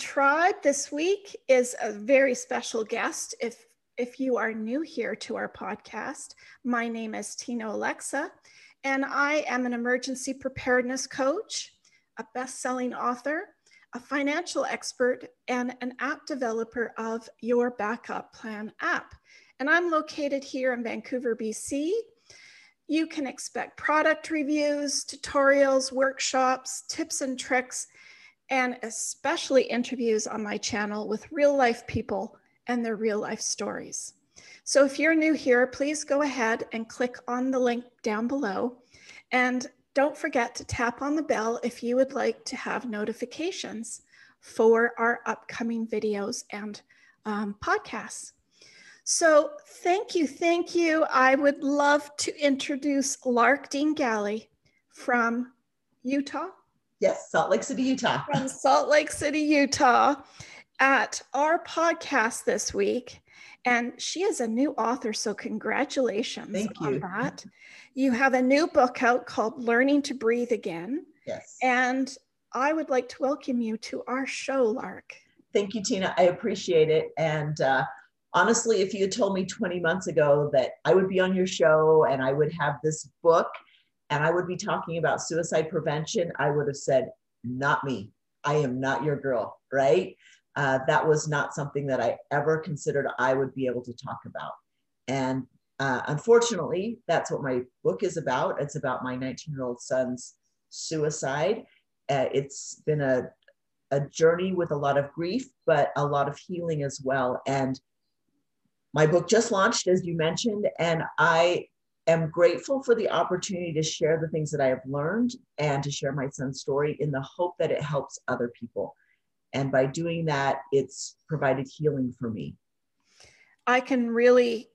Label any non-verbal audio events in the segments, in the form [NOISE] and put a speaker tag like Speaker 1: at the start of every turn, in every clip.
Speaker 1: tribe. This week is a very special guest. If if you are new here to our podcast, my name is Tina Alexa, and I am an emergency preparedness coach, a best-selling author, a financial expert, and an app developer of Your Backup Plan app. And I'm located here in Vancouver, BC. You can expect product reviews, tutorials, workshops, tips and tricks, and especially interviews on my channel with real life people and their real life stories. So if you're new here, please go ahead and click on the link down below. And don't forget to tap on the bell if you would like to have notifications for our upcoming videos and um, podcasts. So thank you, thank you. I would love to introduce Lark Dean Galley from Utah.
Speaker 2: Yes, Salt Lake City, Utah.
Speaker 1: From Salt Lake City, Utah, at our podcast this week. And she is a new author, so congratulations
Speaker 2: Thank
Speaker 1: on
Speaker 2: you.
Speaker 1: that. You have a new book out called Learning to Breathe Again.
Speaker 2: Yes.
Speaker 1: And I would like to welcome you to our show, Lark.
Speaker 2: Thank you, Tina. I appreciate it. And uh, honestly, if you had told me 20 months ago that I would be on your show and I would have this book and I would be talking about suicide prevention, I would have said, not me. I am not your girl, right? Uh, that was not something that I ever considered I would be able to talk about. And uh, unfortunately, that's what my book is about. It's about my 19 year old son's suicide. Uh, it's been a, a journey with a lot of grief, but a lot of healing as well. And my book just launched, as you mentioned, and I am grateful for the opportunity to share the things that I have learned and to share my son's story in the hope that it helps other people. And by doing that, it's provided healing for me.
Speaker 1: I can really,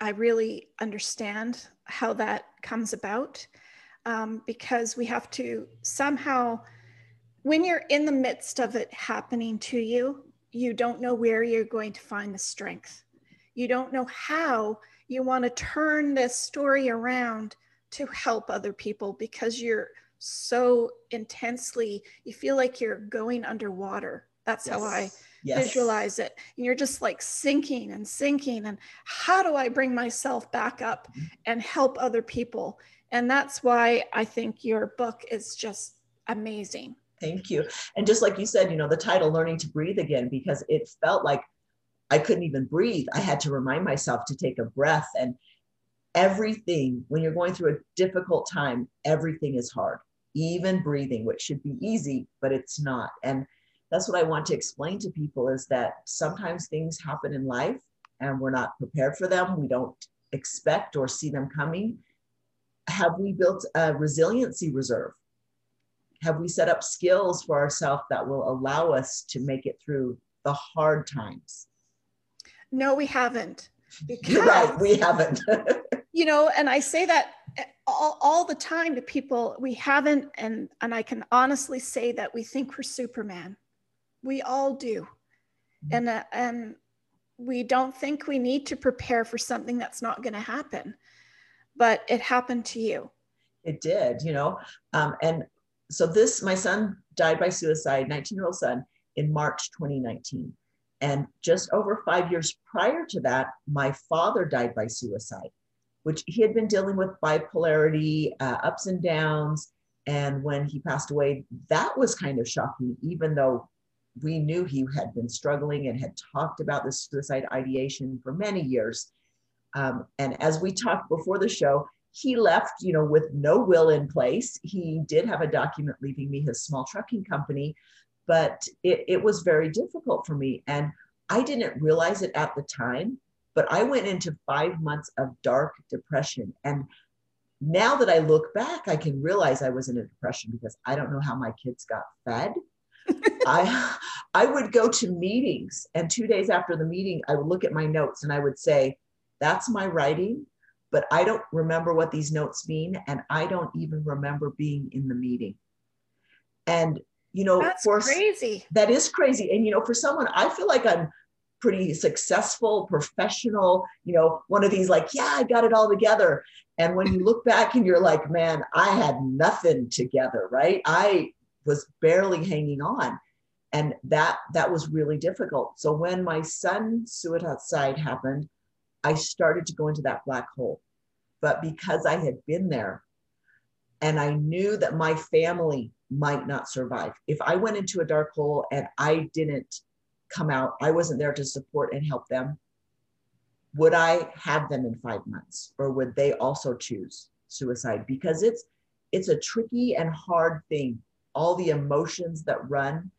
Speaker 1: I really understand how that comes about um, because we have to somehow, when you're in the midst of it happening to you, you don't know where you're going to find the strength. You don't know how you want to turn this story around to help other people because you're so intensely, you feel like you're going underwater. That's yes. how I yes. visualize it. And you're just like sinking and sinking. And how do I bring myself back up mm-hmm. and help other people? And that's why I think your book is just amazing.
Speaker 2: Thank you. And just like you said, you know, the title, Learning to Breathe Again, because it felt like I couldn't even breathe. I had to remind myself to take a breath. And everything, when you're going through a difficult time, everything is hard, even breathing, which should be easy, but it's not. And that's what I want to explain to people is that sometimes things happen in life and we're not prepared for them. We don't expect or see them coming. Have we built a resiliency reserve? Have we set up skills for ourselves that will allow us to make it through the hard times?
Speaker 1: No, we haven't.
Speaker 2: Because, You're right, we haven't. [LAUGHS]
Speaker 1: you know, and I say that all, all the time to people. We haven't, and and I can honestly say that we think we're Superman. We all do, mm-hmm. and uh, and we don't think we need to prepare for something that's not going to happen, but it happened to you.
Speaker 2: It did, you know, um, and so this my son died by suicide, 19 year old son, in March 2019. And just over five years prior to that, my father died by suicide, which he had been dealing with bipolarity, uh, ups and downs. And when he passed away, that was kind of shocking, even though we knew he had been struggling and had talked about this suicide ideation for many years. Um, and as we talked before the show, he left, you know, with no will in place. He did have a document leaving me his small trucking company, but it, it was very difficult for me. And I didn't realize it at the time, but I went into five months of dark depression. And now that I look back, I can realize I was in a depression because I don't know how my kids got fed. [LAUGHS] I I would go to meetings and 2 days after the meeting I would look at my notes and I would say that's my writing but I don't remember what these notes mean and I don't even remember being in the meeting. And you know
Speaker 1: that's for, crazy.
Speaker 2: that is crazy. And you know for someone i feel like i'm pretty successful professional you know one of these like yeah i got it all together. And when you [LAUGHS] look back and you're like man i had nothing together right? I was barely hanging on. And that that was really difficult. So when my son's suicide happened i started to go into that black hole. But because i had been there and i knew that my family might not survive if i went into a dark hole and i didn't come out i wasn't there to support and help them would i have them in five months or would they also choose suicide because it's it's a tricky and hard thing all the emotions that run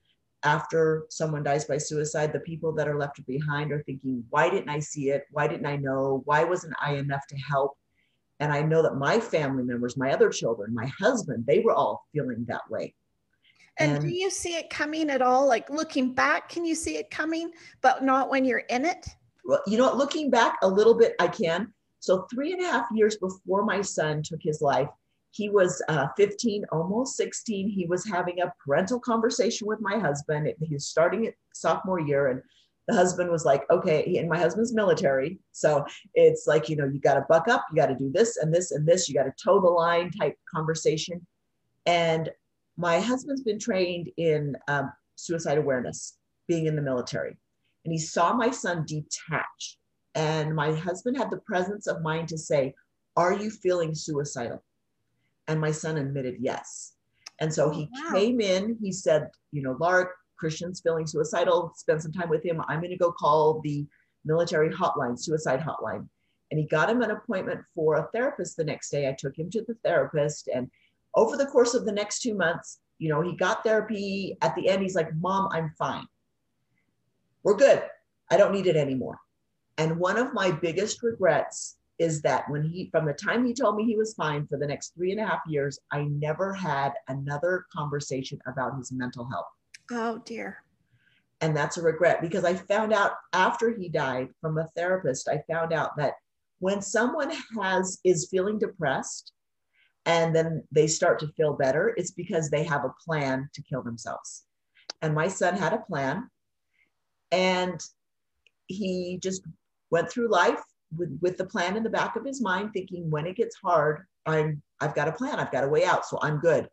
Speaker 2: after someone dies by suicide, the people that are left behind are thinking, why didn't I see it? Why didn't I know? Why wasn't I enough to help? And I know that my family members, my other children, my husband, they were all feeling that way.
Speaker 1: And, and do you see it coming at all? Like looking back, can you see it coming, but not when you're in it?
Speaker 2: Well, you know, looking back a little bit, I can. So, three and a half years before my son took his life, he was uh, 15, almost 16. He was having a parental conversation with my husband. He was starting at sophomore year, and the husband was like, okay, and my husband's military. So it's like, you know, you got to buck up, you got to do this and this and this, you got to toe the line type conversation. And my husband's been trained in um, suicide awareness, being in the military. And he saw my son detach. And my husband had the presence of mind to say, Are you feeling suicidal? And my son admitted yes. And so he oh, wow. came in, he said, you know, Laura, Christian's feeling suicidal, spend some time with him. I'm going to go call the military hotline, suicide hotline. And he got him an appointment for a therapist the next day. I took him to the therapist. And over the course of the next two months, you know, he got therapy. At the end, he's like, Mom, I'm fine. We're good. I don't need it anymore. And one of my biggest regrets is that when he, from the time he told me he was fine for the next three and a half years, I never had another conversation about his mental health.
Speaker 1: Oh, dear.
Speaker 2: And that's a regret because I found out after he died from a therapist, I found out that when someone has is feeling depressed and then they start to feel better, it's because they have a plan to kill themselves. And my son had a plan and he just went through life with, with the plan in the back of his mind, thinking when it gets hard, I'm I've got a plan, I've got a way out, so I'm good.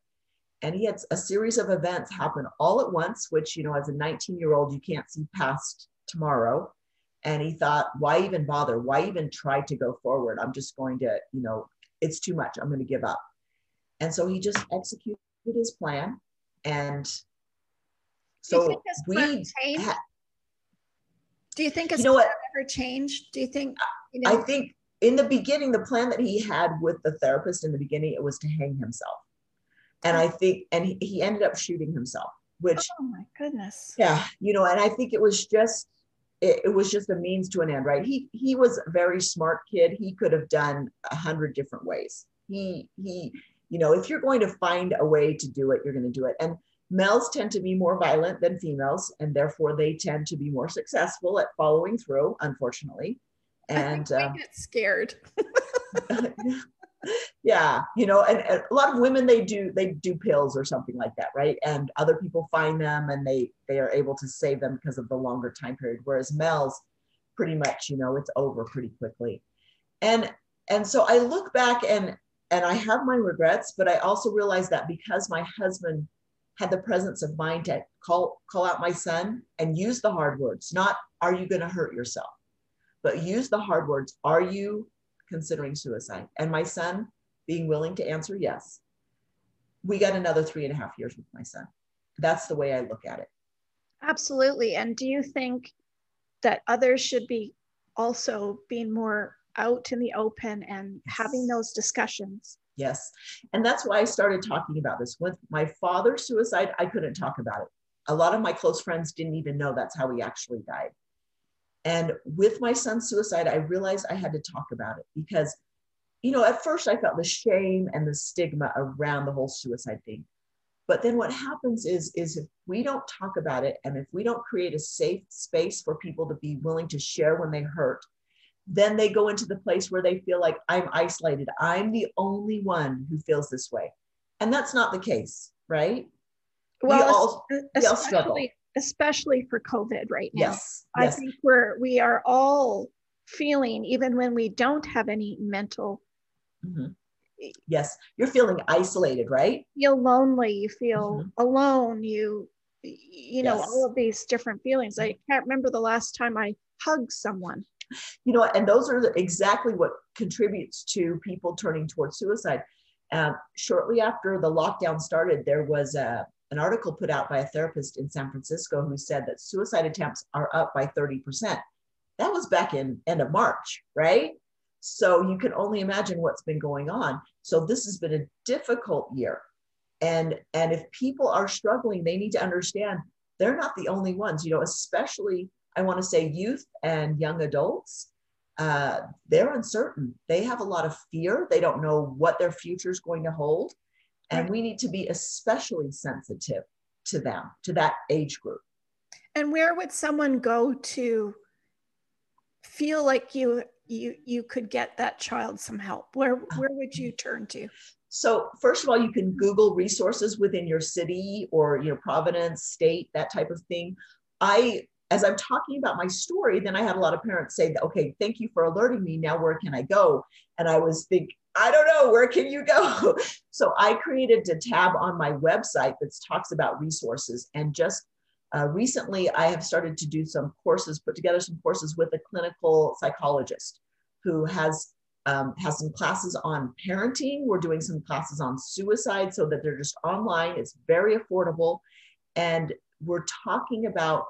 Speaker 2: And he had a series of events happen all at once, which you know, as a 19 year old, you can't see past tomorrow. And he thought, why even bother? Why even try to go forward? I'm just going to, you know, it's too much. I'm going to give up. And so he just executed his plan. And so we ha-
Speaker 1: do you think his you know what? ever changed? Do you think? You know?
Speaker 2: I think in the beginning, the plan that he had with the therapist in the beginning, it was to hang himself. And I think, and he, he ended up shooting himself, which,
Speaker 1: oh my goodness.
Speaker 2: Yeah. You know, and I think it was just, it, it was just a means to an end, right? He, he was a very smart kid. He could have done a hundred different ways. He, he, you know, if you're going to find a way to do it, you're going to do it. And males tend to be more violent than females, and therefore they tend to be more successful at following through, unfortunately. And
Speaker 1: I, um, get scared. [LAUGHS] [LAUGHS]
Speaker 2: yeah, you know, and, and, a lot of women they do they do pills or something like that, right? And other people find them and they they are able to save them because of the longer time period. Whereas males, pretty much, you know, it's over pretty quickly. And and so I look back and and I have my regrets, but I also realize that because my husband had the presence of mind to call call out my son and use the hard words not are you going to hurt yourself but use the hard words are you considering suicide and my son being willing to answer yes we got another three and a half years with my son that's the way i look at it
Speaker 1: absolutely and do you think that others should be also being more out in the open and yes. having those discussions
Speaker 2: Yes. And that's why I started talking about this. With my father's suicide, I couldn't talk about it. A lot of my close friends didn't even know that's how he actually died. And with my son's suicide, I realized I had to talk about it because, you know, at first I felt the shame and the stigma around the whole suicide thing. But then what happens is, is if we don't talk about it and if we don't create a safe space for people to be willing to share when they hurt, then they go into the place where they feel like I'm isolated. I'm the only one who feels this way. And that's not the case, right?
Speaker 1: Well, we all, we all struggle. Especially for COVID right now.
Speaker 2: Yes.
Speaker 1: I
Speaker 2: yes.
Speaker 1: think we're we are all feeling, even when we don't have any mental
Speaker 2: mm-hmm. Yes, you're feeling isolated, right?
Speaker 1: You feel lonely, you feel mm-hmm. alone, you you know,
Speaker 2: Yes.
Speaker 1: all of these different feelings. I can't remember the last time I hugged someone.
Speaker 2: you know and those are exactly what contributes to people turning towards suicide um, shortly after the lockdown started there was a, an article put out by a therapist in san francisco who said that suicide attempts are up by 30% that was back in end of march right so you can only imagine what's been going on so this has been a difficult year and and if people are struggling they need to understand they're not the only ones you know especially I want to say youth and young adults, uh, they're uncertain. They have a lot of fear. They don't know what their future is going to hold. And we need to be especially sensitive to them, to that age group.
Speaker 1: And where would someone go to feel like you you you could get that child some help? Where ah. where would you turn to?
Speaker 2: So first of all, you can Google resources within your city or you know Providence, state, that type of thing. I as I'm talking about my story, then I had a lot of parents say, okay, thank you for alerting me. Now where can I go? And I was think, I don't know, where can you go? [LAUGHS] so I created a tab on my website that talks about resources. And just uh, recently, I have started to do some courses, put together some courses with a clinical psychologist who has um, has some classes on parenting. We're doing some classes on suicide so that they're just online. It's very affordable. And we're talking about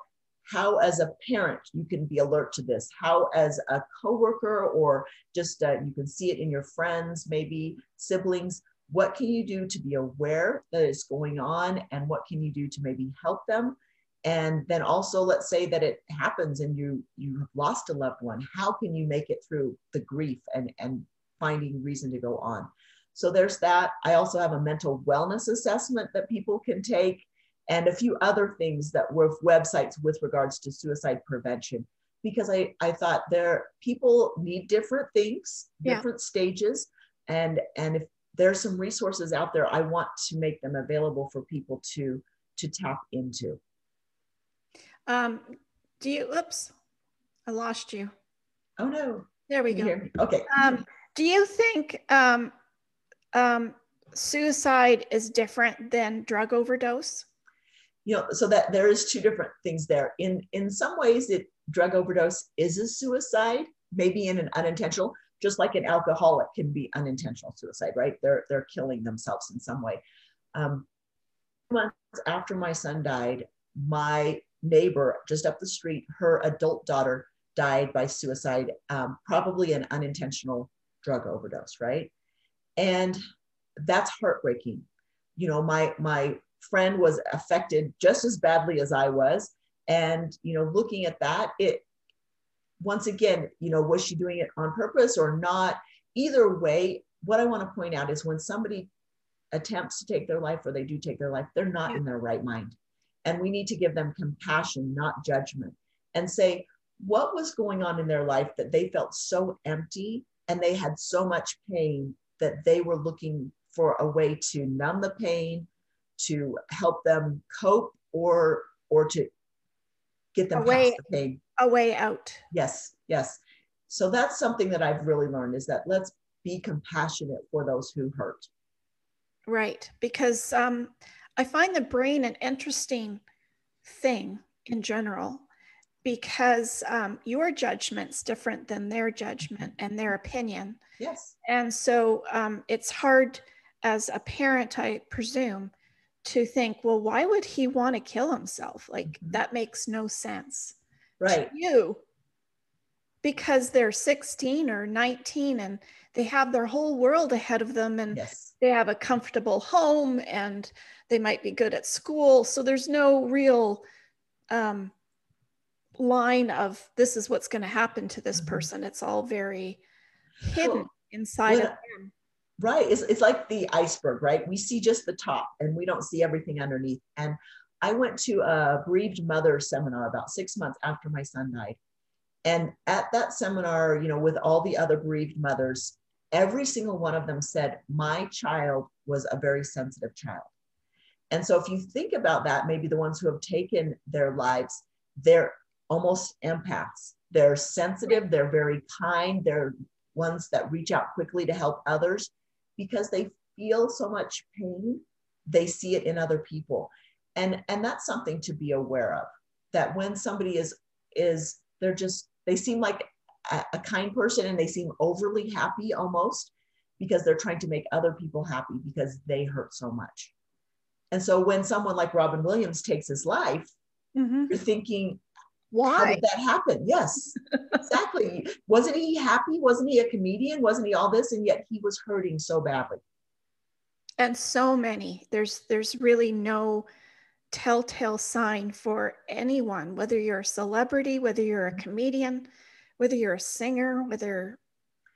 Speaker 2: how, as a parent, you can be alert to this, how, as a coworker, or just uh, you can see it in your friends, maybe siblings, what can you do to be aware that it's going on? And what can you do to maybe help them? and then also let's say that it happens and you you have lost a loved one how can you make it through the grief and and finding reason to go on so there's that i also have a mental wellness assessment that people can take and a few other things that were websites with regards to suicide prevention because i i thought there people need different things
Speaker 1: Yeah.
Speaker 2: different stages and and if there's some resources out there i want to make them available for people to to tap into
Speaker 1: Um, do you? Oops, I lost you.
Speaker 2: Oh no.
Speaker 1: There we go.
Speaker 2: Okay.
Speaker 1: Um, do you think um, um, suicide is different than drug overdose?
Speaker 2: You know, so that there is two different things there. In in some ways, it drug overdose is a suicide, maybe in an unintentional, just like an alcoholic can be unintentional suicide, right? They're they're killing themselves in some way. Um, months after my son died, my neighbor just up the street, her adult daughter died by suicide, um, probably an unintentional drug overdose, right? And that's heartbreaking. You know, my my friend was affected just as badly as I was, and you know, looking at that, it once again, you know, was she doing it on purpose or not? Either way, what I want to point out is when somebody attempts to take their life or they do take their life, they're not in their right mind. And we need to give them compassion, not judgment, and say, what was going on in their life that they felt so empty and they had so much pain that they were looking for a way to numb the pain, to help them cope, or or to get them
Speaker 1: A way-
Speaker 2: past the pain.
Speaker 1: A way out.
Speaker 2: Yes, yes. So that's something that I've really learned is that let's be compassionate for those who hurt.
Speaker 1: Right. Because um, I find the brain an interesting thing in general because um, your judgment's different than their judgment and their opinion.
Speaker 2: Yes.
Speaker 1: And so um, it's hard as a parent, I presume, to think, well, why would he want to kill himself? Like
Speaker 2: Mhm.
Speaker 1: that makes no sense.
Speaker 2: Right.
Speaker 1: you because they're 16 or 19 and they have their whole world ahead of them and
Speaker 2: Yes.
Speaker 1: they have a comfortable home and they might be good at school so there's no real um, line of this is what's going to happen to this
Speaker 2: Mhm.
Speaker 1: person it's all very hidden
Speaker 2: Well,
Speaker 1: inside of them
Speaker 2: Right. It's, it's like the iceberg, right? We see just the top and we don't see everything underneath. And I went to a bereaved mother seminar about six months after my son died. And at that seminar, you know, with all the other bereaved mothers, every single one of them said, My child was a very sensitive child. And so if you think about that, maybe the ones who have taken their lives, they're almost empaths. They're sensitive, they're very kind, they're ones that reach out quickly to help others because they feel so much pain, they see it in other people. and and that's something to be aware of that when somebody is is they're just they seem like a, a kind person and they seem overly happy almost because they're trying to make other people happy because they hurt so much and so when someone like robin williams takes his life mm-hmm. you're thinking
Speaker 1: why
Speaker 2: How did that happen? Yes exactly. [LAUGHS] Wasn't he happy? Wasn't he a comedian? Wasn't he all this? And yet he was hurting so badly.
Speaker 1: And so many. There's there's really no telltale sign for anyone whether you're a celebrity whether you're a comedian whether you're a singer whether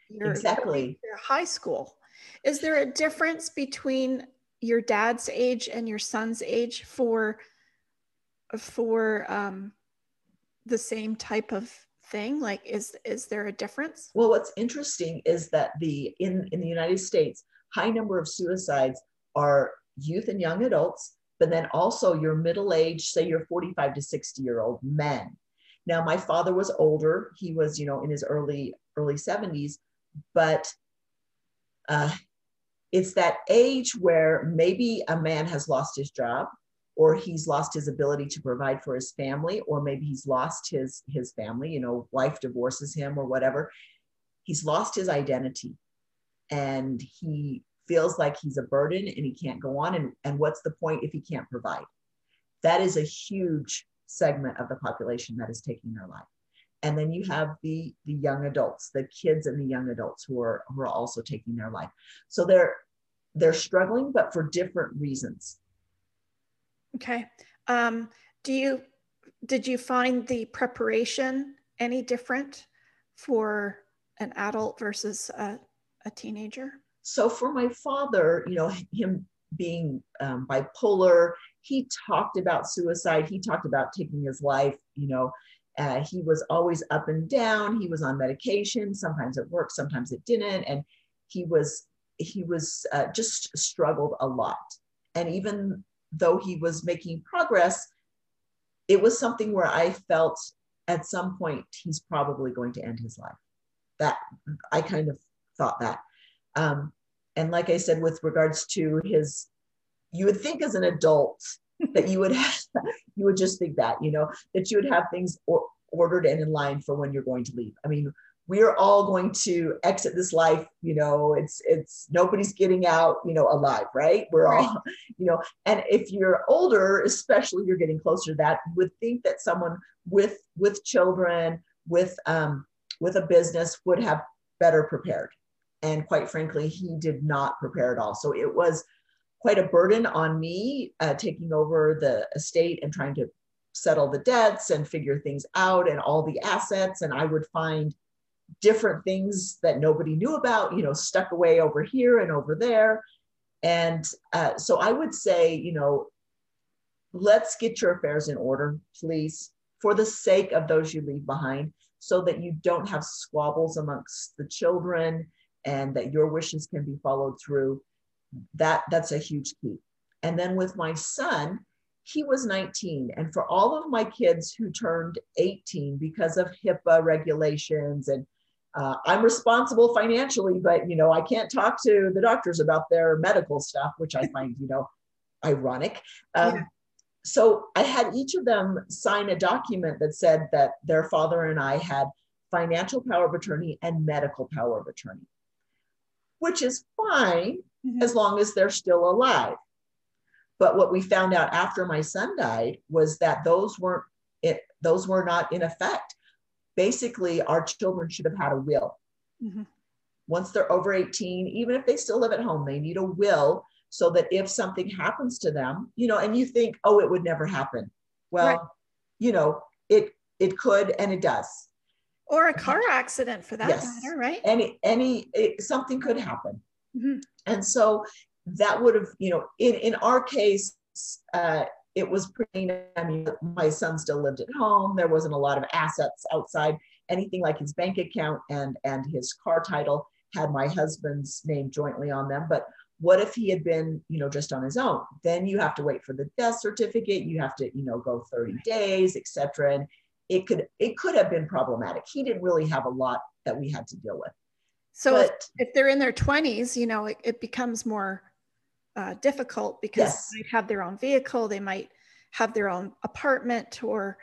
Speaker 1: you're
Speaker 2: exactly.
Speaker 1: you're high school. Is there a difference between your dad's age and your son's age for for um, the same type of thing like is is there a difference
Speaker 2: well what's interesting is that the in in the united states high number of suicides are youth and young adults, but then also your middle age, say you're 45 to 60 year old men. Now, my father was older. He was, you know, in his early, early 70s, but uh, it's that age where maybe a man has lost his job or he's lost his ability to provide for his family or maybe he's lost his his family you know wife divorces him or whatever he's lost his identity and he feels like he's a burden and he can't go on. And, and what's the point if he can't provide? That is a huge segment of the population that is taking their life. And then you have the, the young adults, the kids and the young adults who are, who are also taking their life. So they're, they're struggling, but for different reasons.
Speaker 1: Okay. Um, do you, did you find the preparation any different for an adult versus a, a teenager?
Speaker 2: So for my father, you know, him being um, bipolar, he talked about suicide. He talked about taking his life. You know, uh, he was always up and down. He was on medication. Sometimes it worked, sometimes it didn't, and he was he was uh, just struggled a lot. And even though he was making progress, it was something where I felt at some point he's probably going to end his life. That I kind of thought that. Um, and like I said, with regards to his, you would think as an adult [LAUGHS] that you would have, [LAUGHS] you would just think that, you know, that you would have things or, ordered and in line for when you're going to leave. I mean, we're all going to exit this life you know it's it's nobody's getting out you know alive right we're right. all [LAUGHS] you know and if you're older especially you're getting closer to that would think that someone with with children with um with a business would have better prepared and quite frankly, he did not prepare at all. So it was quite a burden on me uh, taking over the estate and trying to settle the debts and figure things out and all the assets. And I would find different things that nobody knew about, you know, stuck away over here and over there. And uh, so I would say, you know, let's get your affairs in order, please, for the sake of those you leave behind, so that you don't have squabbles amongst the children and that your wishes can be followed through. That that's a huge key. And then with my son he was 19 and for all of my kids who turned 18 because of hipaa regulations and uh, i'm responsible financially but you know i can't talk to the doctors about their medical stuff which i find you know ironic um, yeah. so i had each of them sign a document that said that their father and i had financial power of attorney and medical power of attorney which is fine mm-hmm. as long as they're still alive. But what we found out after my son died was that those weren't it, those were not in effect. Basically, our children should have had a will. Mm-hmm. Once they're over 18, even if they still live at home, they need a will so that if something happens to them, you know, and you think, oh, it would never happen. Well, right. you know, it it could and it does
Speaker 1: or a car accident for that yes. matter right
Speaker 2: any any it, something could happen mm-hmm. and so that would have you know in in our case uh, it was pretty i mean my son still lived at home. There wasn't a lot of assets outside anything like his bank account and and his car title had my husband's name jointly on them. But what if he had been you know just on his own? Then you have to wait for the death certificate. You have to you know go 30 days etc and it could it could have been problematic. He didn't really have a lot that we had to deal with.
Speaker 1: So but, if, if, they're in their 20s, you know, it, it becomes more uh, difficult because yes. they might have their own vehicle. They might have their own apartment or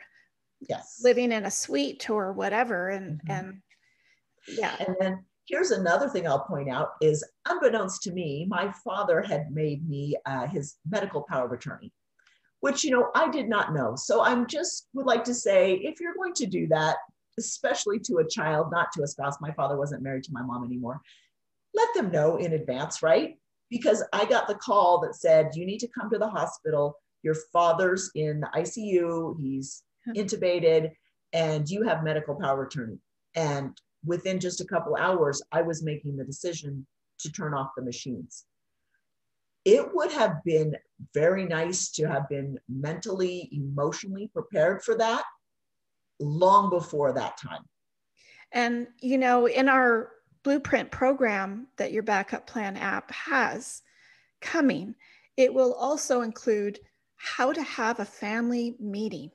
Speaker 2: yes
Speaker 1: living in a suite or whatever and mm-hmm. and yeah
Speaker 2: and then here's another thing i'll point out is unbeknownst to me my father had made me uh, his medical power of attorney which you know i did not know so i'm just would like to say if you're going to do that especially to a child not to a spouse my father wasn't married to my mom anymore let them know in advance right because i got the call that said you need to come to the hospital. Your father's in the icu he's intubated and you have medical power of attorney and within just a couple hours i was making the decision to turn off the machines. It would have been very nice to have been mentally, emotionally prepared for that long before that time.
Speaker 1: And, you know, in our blueprint program that your backup plan app has coming, it will also include how to have a family meeting.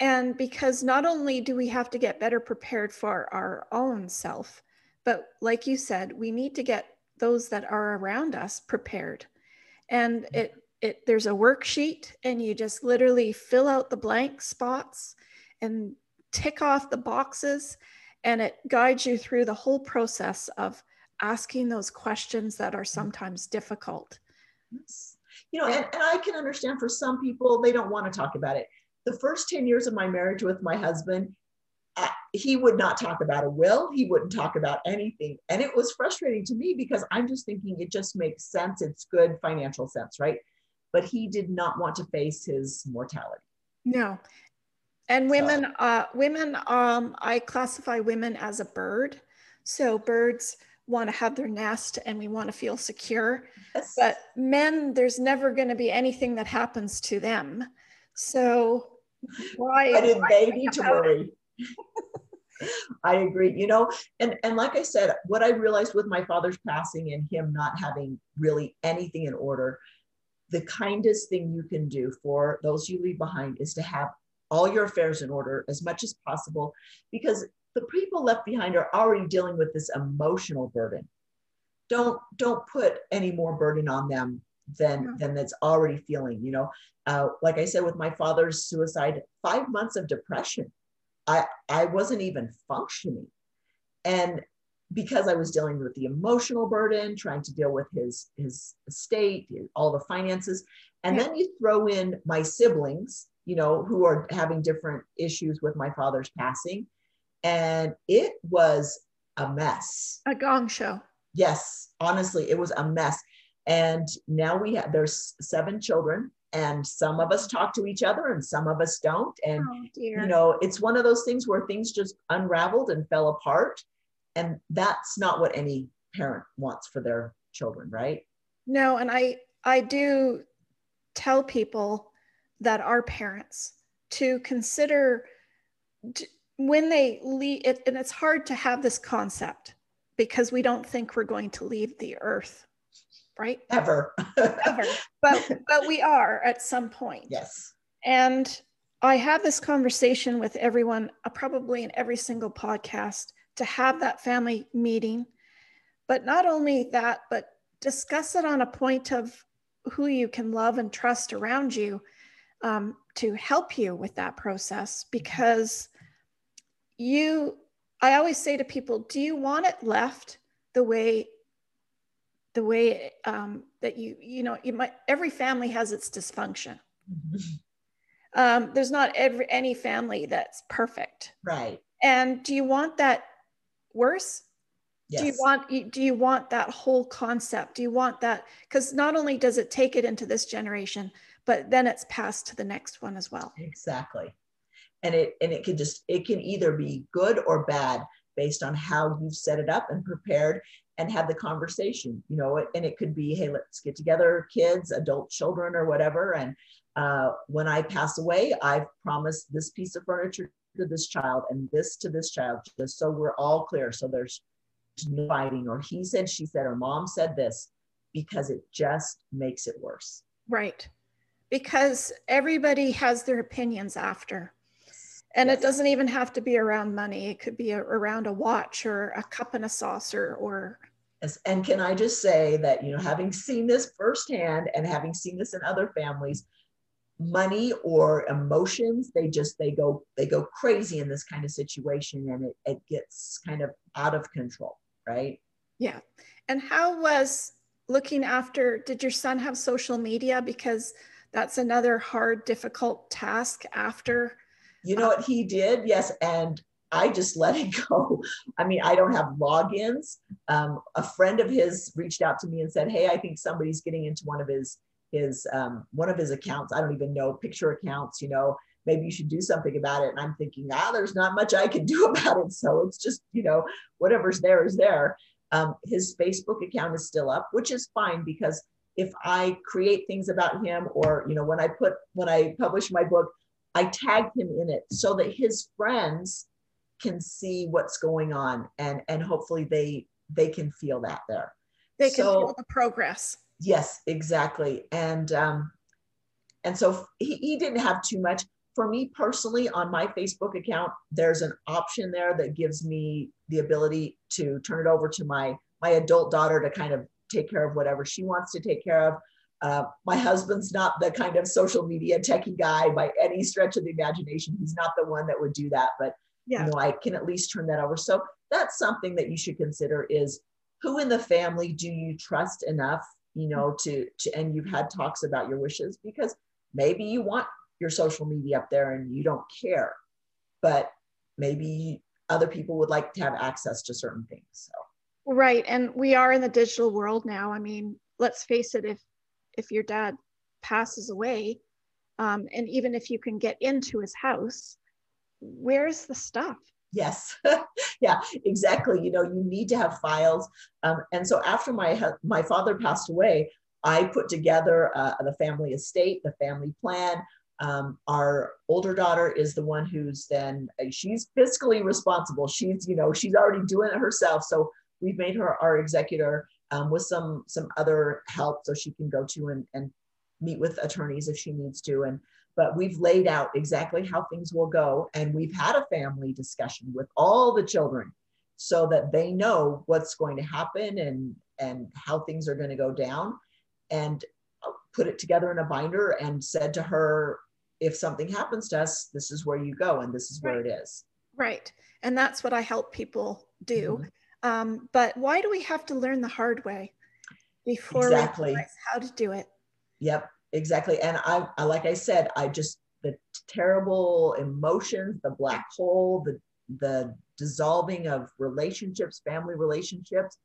Speaker 1: And because not only do we have to get better prepared for our own self, but like you said, we need to get those that are around us prepared. And it it there's a worksheet and you just literally fill out the blank spots and tick off the boxes and it guides you through the whole process of asking those questions that are mm-hmm. sometimes difficult.
Speaker 2: You know, and, and I can understand for some people, they don't want to talk about it. The first 10 years of my marriage with my husband, he would not talk about a will. He wouldn't talk about anything. And it was frustrating to me because I'm just thinking it just makes sense. It's good financial sense, right? But he did not want to face his mortality.
Speaker 1: No. And women, so. uh, women, um, I classify women as a bird. So birds want to have their nest and we want to feel secure. Yes. But men, there's never going to be anything that happens to them. So why?
Speaker 2: Why did they need to worry? [LAUGHS] I agree. You know, and and like I said, what I realized with my father's passing and him not having really anything in order, the kindest thing you can do for those you leave behind is to have all your affairs in order as much as possible because the people left behind are already dealing with this emotional burden. Don't don't put any more burden on them than yeah. than that's already feeling. You know, uh, like I said with my father's suicide, five months of depression I, I wasn't even functioning. And because I was dealing with the emotional burden, trying to deal with his, his estate, all the finances. And yeah. then you throw in my siblings, you know, who are having different issues with my father's passing. And it was a mess.
Speaker 1: A gong show.
Speaker 2: Yes, honestly, it was a mess. And now we have, there's seven children and some of us talk to each other and some of us don't and oh, you know it's one of those things where things just unraveled and fell apart and that's not what any parent wants for their children right
Speaker 1: no and i i do tell people that are parents to consider when they leave it, and it's hard to have this concept because we don't think we're going to leave the earth right?
Speaker 2: Ever.
Speaker 1: Ever. But [LAUGHS] but we are at some point.
Speaker 2: Yes.
Speaker 1: And I have this conversation with everyone, uh, probably in every single podcast, to have that family meeting. But not only that, but discuss it on a point of who you can love and trust around you um, to help you with that process. Because you, I always say to people, do you want it left the way the way um, that you you know you might every family has its dysfunction mm-hmm. um, there's not every any family that's perfect
Speaker 2: right
Speaker 1: and do you want that worse yes. do you want do you want that whole concept do you want that because not only does it take it into this generation but then it's passed to the next one as well.
Speaker 2: Exactly. And it and it can just it can either be good or bad based on how you've set it up and prepared and had the conversation you know and it could be hey let's get together kids adult children or whatever. And uh, when i pass away i've promised this piece of furniture to this child and this to this child just so we're all clear. So there's no fighting or he said she said or mom said this because it just makes it worse.
Speaker 1: Right because everybody has their opinions after and yes. it doesn't even have to be around money. It could be a, around a watch or a cup and a saucer or.
Speaker 2: Yes. And can I just say that, you know, having seen this firsthand and having seen this in other families, money or emotions they just they go they go crazy in this kind of situation and it, it gets kind of out of control right
Speaker 1: yeah and how was looking after did your son have social media because that's another hard difficult task after
Speaker 2: you know what he did yes and I just let it [LAUGHS] go. I mean, I don't have logins. Um, a friend of his reached out to me and said, "Hey, I think somebody's getting into one of his his um, one of his accounts. I don't even know picture accounts. You know, maybe you should do something about it." And I'm thinking, ah, there's not much I can do [LAUGHS] about it. So it's just you know whatever's there is there. Um, his Facebook account is still up, which is fine because if I create things about him, or you know, when I put when I publish my book, I tag him in it so that his friends can see what's going on and and hopefully they they can feel that there.
Speaker 1: They can so, feel the progress.
Speaker 2: Yes exactly. And um and so he, he didn't have too much. For me personally on my facebook account there's an option there that gives me the ability to turn it over to my my adult daughter to kind of take care of whatever she wants to take care of uh, my husband's not the kind of social media techie guy by any stretch of the imagination. He's not the one that would do that, but yeah. you know, I can at least turn that over. So that's something that you should consider is who in the family do you trust enough, you know, to, to and you've had talks about your wishes because maybe you want your social media up there and you don't care, but maybe other people would like to have access to certain things. So
Speaker 1: right. And we are in the digital world now. I mean, let's face it, if if your dad passes away, um, and even if you can get into his house, where's the stuff?
Speaker 2: Yes, [LAUGHS] yeah, exactly. You know, you need to have files. Um, and so after my my father passed away, I put together uh, the family estate, the family plan. Um, our older daughter is the one who's then uh, she's fiscally responsible. She's you know she's already doing it herself. So we've made her our executor um, with some some other help so she can go to and, and meet with attorneys if she needs to and but we've laid out exactly how things will go. And we've had a family discussion with all the children so that they know what's going to happen and, and how things are going to go down. And put it together in a binder and said to her, if something happens to us, this is where you go and this is where
Speaker 1: right.
Speaker 2: it is.
Speaker 1: Right. And that's what I help people do. Mm-hmm. Um, but why do we have to learn the hard way before exactly. we realize how to do it?
Speaker 2: Yep exactly. And I, I like i said i just the terrible emotions the black hole the the dissolving of relationships family relationships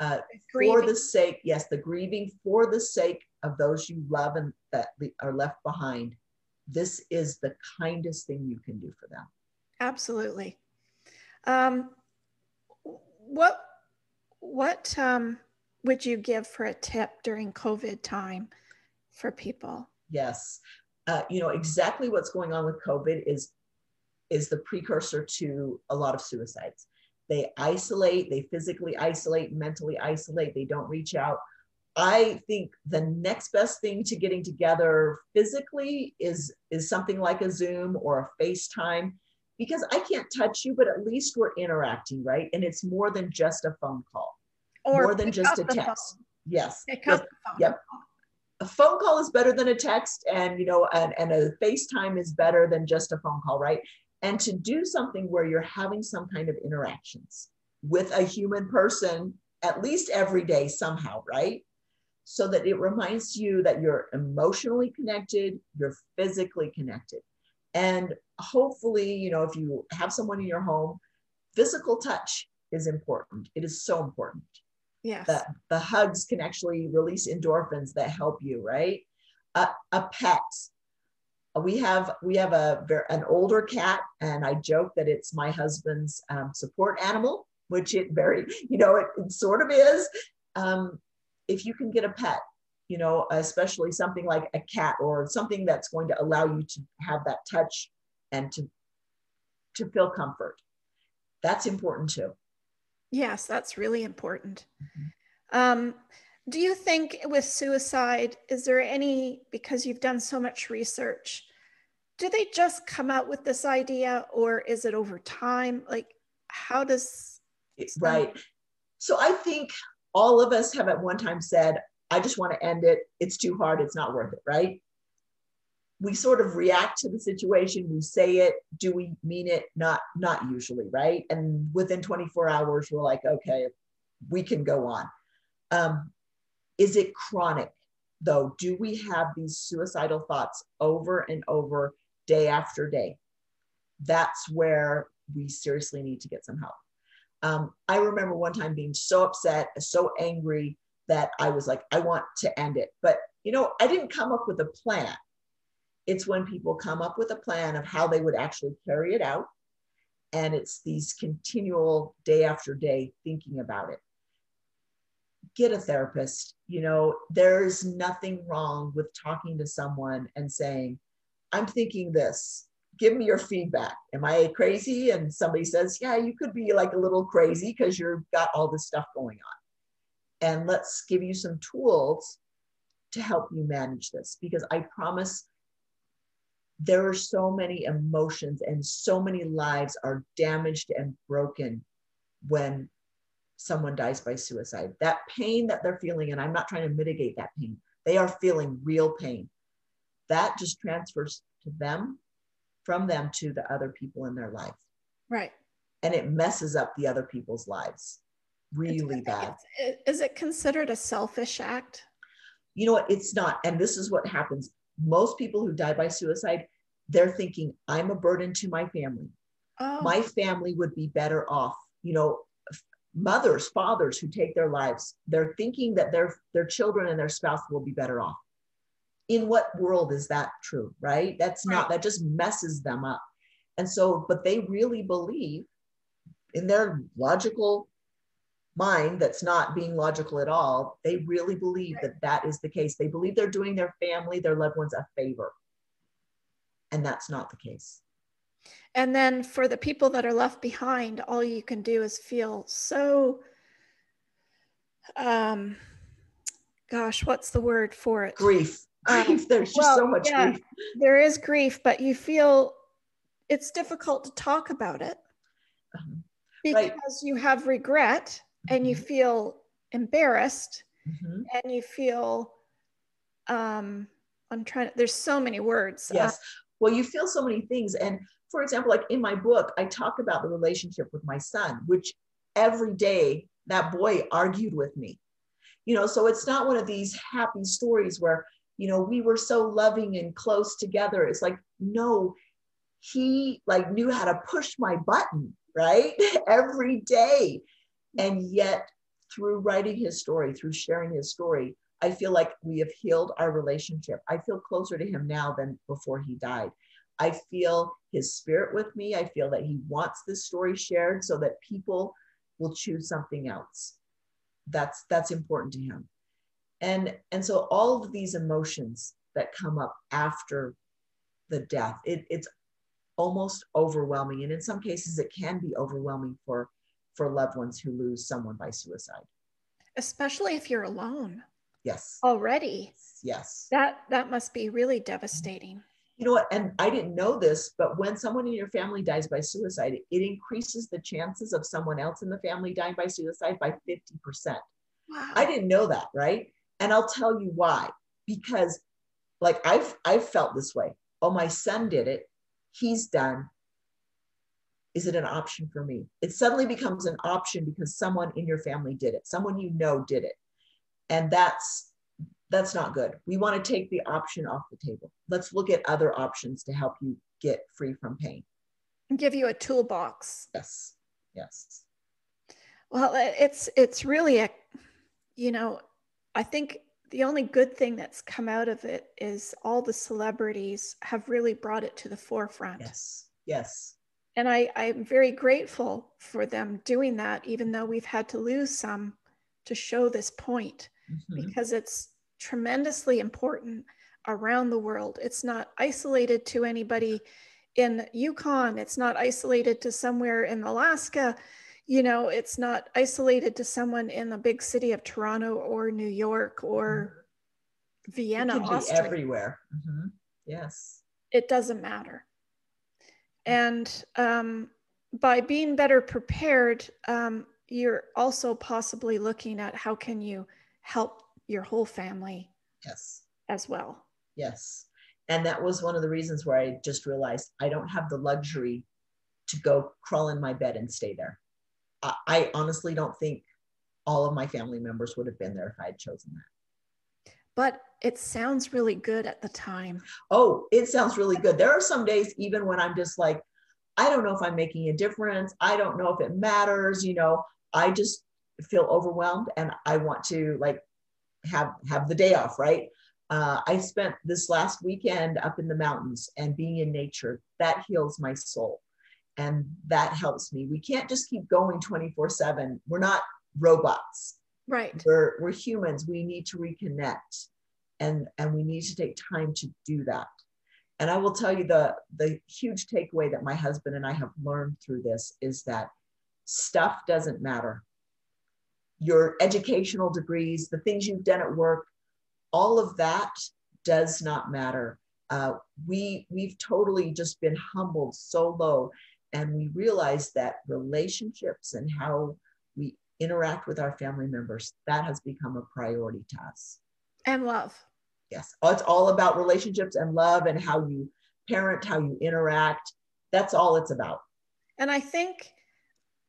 Speaker 2: uh, for the sake yes the grieving for the sake of those you love and that are left behind. This is the kindest thing you can do for them.
Speaker 1: Absolutely. Um, what what um, would you give for a tip during covid time for people.
Speaker 2: Yes. Uh, you know, exactly what's going on with COVID is is the precursor to a lot of suicides. They isolate, they physically isolate, mentally isolate, they don't reach out. I think the next best thing to getting together physically is is something like a Zoom or a FaceTime because I can't touch you, but at least we're interacting, right? And it's more than just a phone call, or more than just a text. Phone. Yes.
Speaker 1: Pick up the phone.
Speaker 2: Yep a phone call is better than a text and you know and, and a facetime is better than just a phone call right and to do something where you're having some kind of interactions with a human person at least every day somehow right so that it reminds you that you're emotionally connected you're physically connected and hopefully you know if you have someone in your home physical touch is important it is so important
Speaker 1: Yes.
Speaker 2: The, the hugs can actually release endorphins that help you, right? Uh, a pet. We have we have a an older cat, and I joke that it's my husband's um, support animal, which it very you know it, it sort of is. Um, if you can get a pet, you know, especially something like a cat or something that's going to allow you to have that touch and to to feel comfort, that's important too.
Speaker 1: Yes, that's really important. Mm-hmm. Um, do you think with suicide, is there any, because you've done so much research, do they just come out with this idea or is it over time? Like, how does.
Speaker 2: Right. So I think all of us have at one time said, I just want to end it. It's too hard. It's not worth it. Right. we sort of react to the situation we say it do we mean it not not usually right and within 24 hours we're like okay we can go on um, is it chronic though do we have these suicidal thoughts over and over day after day that's where we seriously need to get some help um, i remember one time being so upset so angry that i was like i want to end it but you know i didn't come up with a plan it's when people come up with a plan of how they would actually carry it out. And it's these continual day after day thinking about it. Get a therapist. You know, there's nothing wrong with talking to someone and saying, I'm thinking this. Give me your feedback. Am I crazy? And somebody says, Yeah, you could be like a little crazy because you've got all this stuff going on. And let's give you some tools to help you manage this because I promise there are so many emotions and so many lives are damaged and broken when someone dies by suicide. That pain that they're feeling, and I'm not trying to mitigate that pain, they are feeling real pain. That just transfers to them, from them to the other people in their life.
Speaker 1: Right.
Speaker 2: And it messes up the other people's lives really
Speaker 1: it's,
Speaker 2: bad.
Speaker 1: Is it considered a selfish act?
Speaker 2: You know what? It's not. And this is what happens most people who die by suicide, they're thinking, I'm a burden to my family. Oh. My family would be better off. You know, mothers, fathers who take their lives, they're thinking that their, their children and their spouse will be better off. In what world is that true, right? That's right. not, that just messes them up. And so, but they really believe in their logical mind that's not being logical at all, they really believe that that is the case. They believe they're doing their family, their loved ones a favor. And that's not the case.
Speaker 1: And then for the people that are left behind, all you can do is feel so, um, gosh, what's the word for it?
Speaker 2: Grief. Um, grief. There's just well, so much yeah, grief.
Speaker 1: There is grief, but you feel it's difficult to talk about it um, because right. you have regret and you mm-hmm. feel embarrassed mm-hmm. and you feel um i'm trying to there's so many words
Speaker 2: uh, yes. Uh, well you feel so many things. And for example like in my book i talk about the relationship with my son which every day that boy argued with me. You know so it's not one of these happy stories where you know we were so loving and close together. It's like no he like knew how to push my button right? [LAUGHS] Every day and yet, through writing his story, through sharing his story, I feel like we have healed our relationship. I feel closer to him now than before he died. I feel his spirit with me. I feel that he wants this story shared so that people will choose something else. That's that's important to him. And and so all of these emotions that come up after the death, it, it's almost overwhelming. And in some cases, it can be overwhelming for for loved ones who lose someone by suicide.
Speaker 1: Especially if you're alone.
Speaker 2: Yes.
Speaker 1: Already.
Speaker 2: Yes.
Speaker 1: That that must be really devastating.
Speaker 2: You know what? And I didn't know this, but when someone in your family dies by suicide, it increases the chances of someone else in the family dying by suicide by 50%. Wow. I didn't know that, right? And I'll tell you why. Because like I've I've felt this way. Oh, my son did it. He's done is it an option for me? It suddenly becomes an option because someone in your family did it, someone you know did it. And that's that's not good. We want to take the option off the table. Let's look at other options to help you get free from pain.
Speaker 1: And give you a toolbox.
Speaker 2: Yes. Yes.
Speaker 1: Well, it's it's really a you know, I think the only good thing that's come out of it is all the celebrities have really brought it to the forefront.
Speaker 2: Yes. Yes
Speaker 1: and I, I'm very grateful for them doing that, even though we've had to lose some to show this point, mm-hmm. because it's tremendously important around the world. It's not isolated to anybody in Yukon, it's not isolated to somewhere in Alaska. You know, it's not isolated to someone in the big city of Toronto or New York or mm-hmm. Vienna, Austria.
Speaker 2: everywhere. Mm-hmm. Yes.
Speaker 1: It doesn't matter. And um, by being better prepared, um, you're also possibly looking at how can you help your whole family
Speaker 2: yes
Speaker 1: as well
Speaker 2: yes And that was one of the reasons where I just realized I don't have the luxury to go crawl in my bed and stay there. I, I honestly don't think all of my family members would have been there if I had chosen that.
Speaker 1: But it sounds really good at the time.
Speaker 2: Oh, it sounds really good. There are some days, even when I'm just like, I don't know if I'm making a difference. I don't know if it matters. You know, I just feel overwhelmed and I want to like have have the day off, right? Uh, I spent this last weekend up in the mountains and being in nature. That heals my soul and that helps me. We can't just keep going 24 7. We're not robots.
Speaker 1: Right.
Speaker 2: We're, we're humans. We need to reconnect and, and we need to take time to do that. And I will tell you the, the huge takeaway that my husband and I have learned through this is that stuff doesn't matter. Your educational degrees, the things you've done at work, all of that does not matter. Uh, we we've totally just been humbled so low, and we realize that relationships and how we interact with our family members that has become a priority to us.
Speaker 1: And love.
Speaker 2: Yes, it's all about relationships and love and how you parent, how you interact. That's all it's about.
Speaker 1: And I think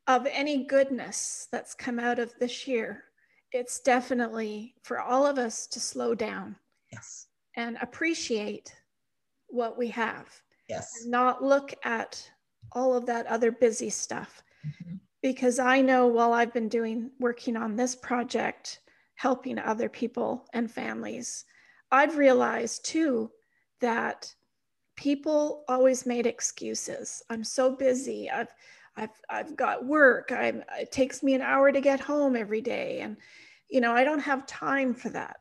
Speaker 1: of any goodness that's come out of this year, it's definitely for all of us to slow down.
Speaker 2: Yes.
Speaker 1: And appreciate what we have.
Speaker 2: Yes.
Speaker 1: And not look at all of that other busy stuff. Mm-hmm. Because I know while I've been doing working on this project, helping other people and families, I've realized too that people always made excuses. I'm so busy. I've I've I've got work. I'm it takes me an hour to get home every day and you know, I don't have time for that.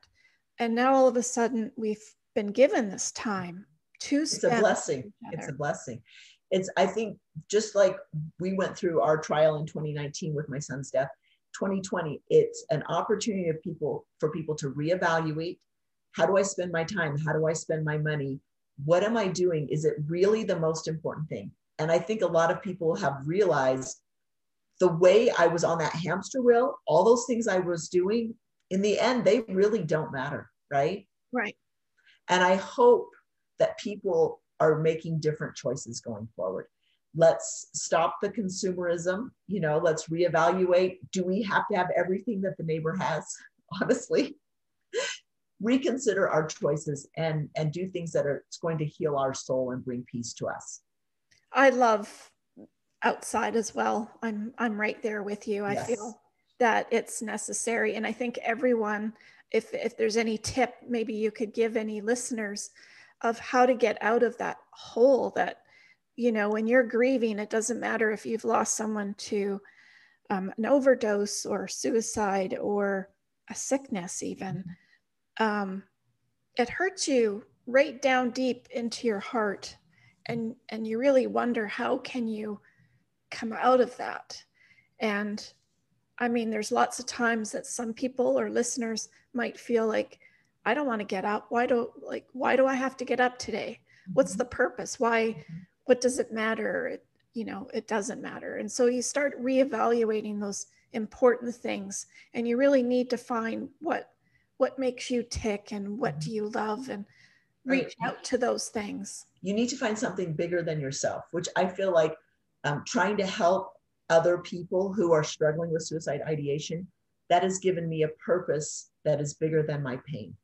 Speaker 1: And now all of a sudden we've been given this time to
Speaker 2: it's a blessing. It's a blessing. It's I think just like we went through our trial in 2019 with my son's death, 2020, it's an opportunity of people for people to reevaluate how do I spend my time? How do I spend my money? What am I doing? Is it really the most important thing? And I think a lot of people have realized the way I was on that hamster wheel, all those things I was doing, in the end, they really don't matter, right?
Speaker 1: Right.
Speaker 2: And I hope that people are making different choices going forward. Let's stop the consumerism. You know, let's reevaluate. Do we have to have everything that the neighbor has? [LAUGHS] Honestly, reconsider our choices and and do things that are going to heal our soul and bring peace to us.
Speaker 1: I love outside as well. I'm I'm right there with you. I yes. feel that it's necessary and I think everyone if if there's any tip maybe you could give any listeners of how to get out of that hole that you know when you're grieving it doesn't matter if you've lost someone to um, an overdose or suicide or a sickness even um, it hurts you right down deep into your heart and and you really wonder how can you come out of that? And i mean there's lots of times that some people or listeners might feel like i don't want to get up. Why do like why do i have to get up today? What's mm-hmm. the purpose? Why mm-hmm. What does it matter? It, you know it doesn't matter. And so you start reevaluating those important things and you really need to find what what makes you tick and what do mm-hmm. you love and reach out to those things.
Speaker 2: You need to find something bigger than yourself which i feel like um, trying to help other people who are struggling with suicide ideation that has given me a purpose that is bigger than my pain.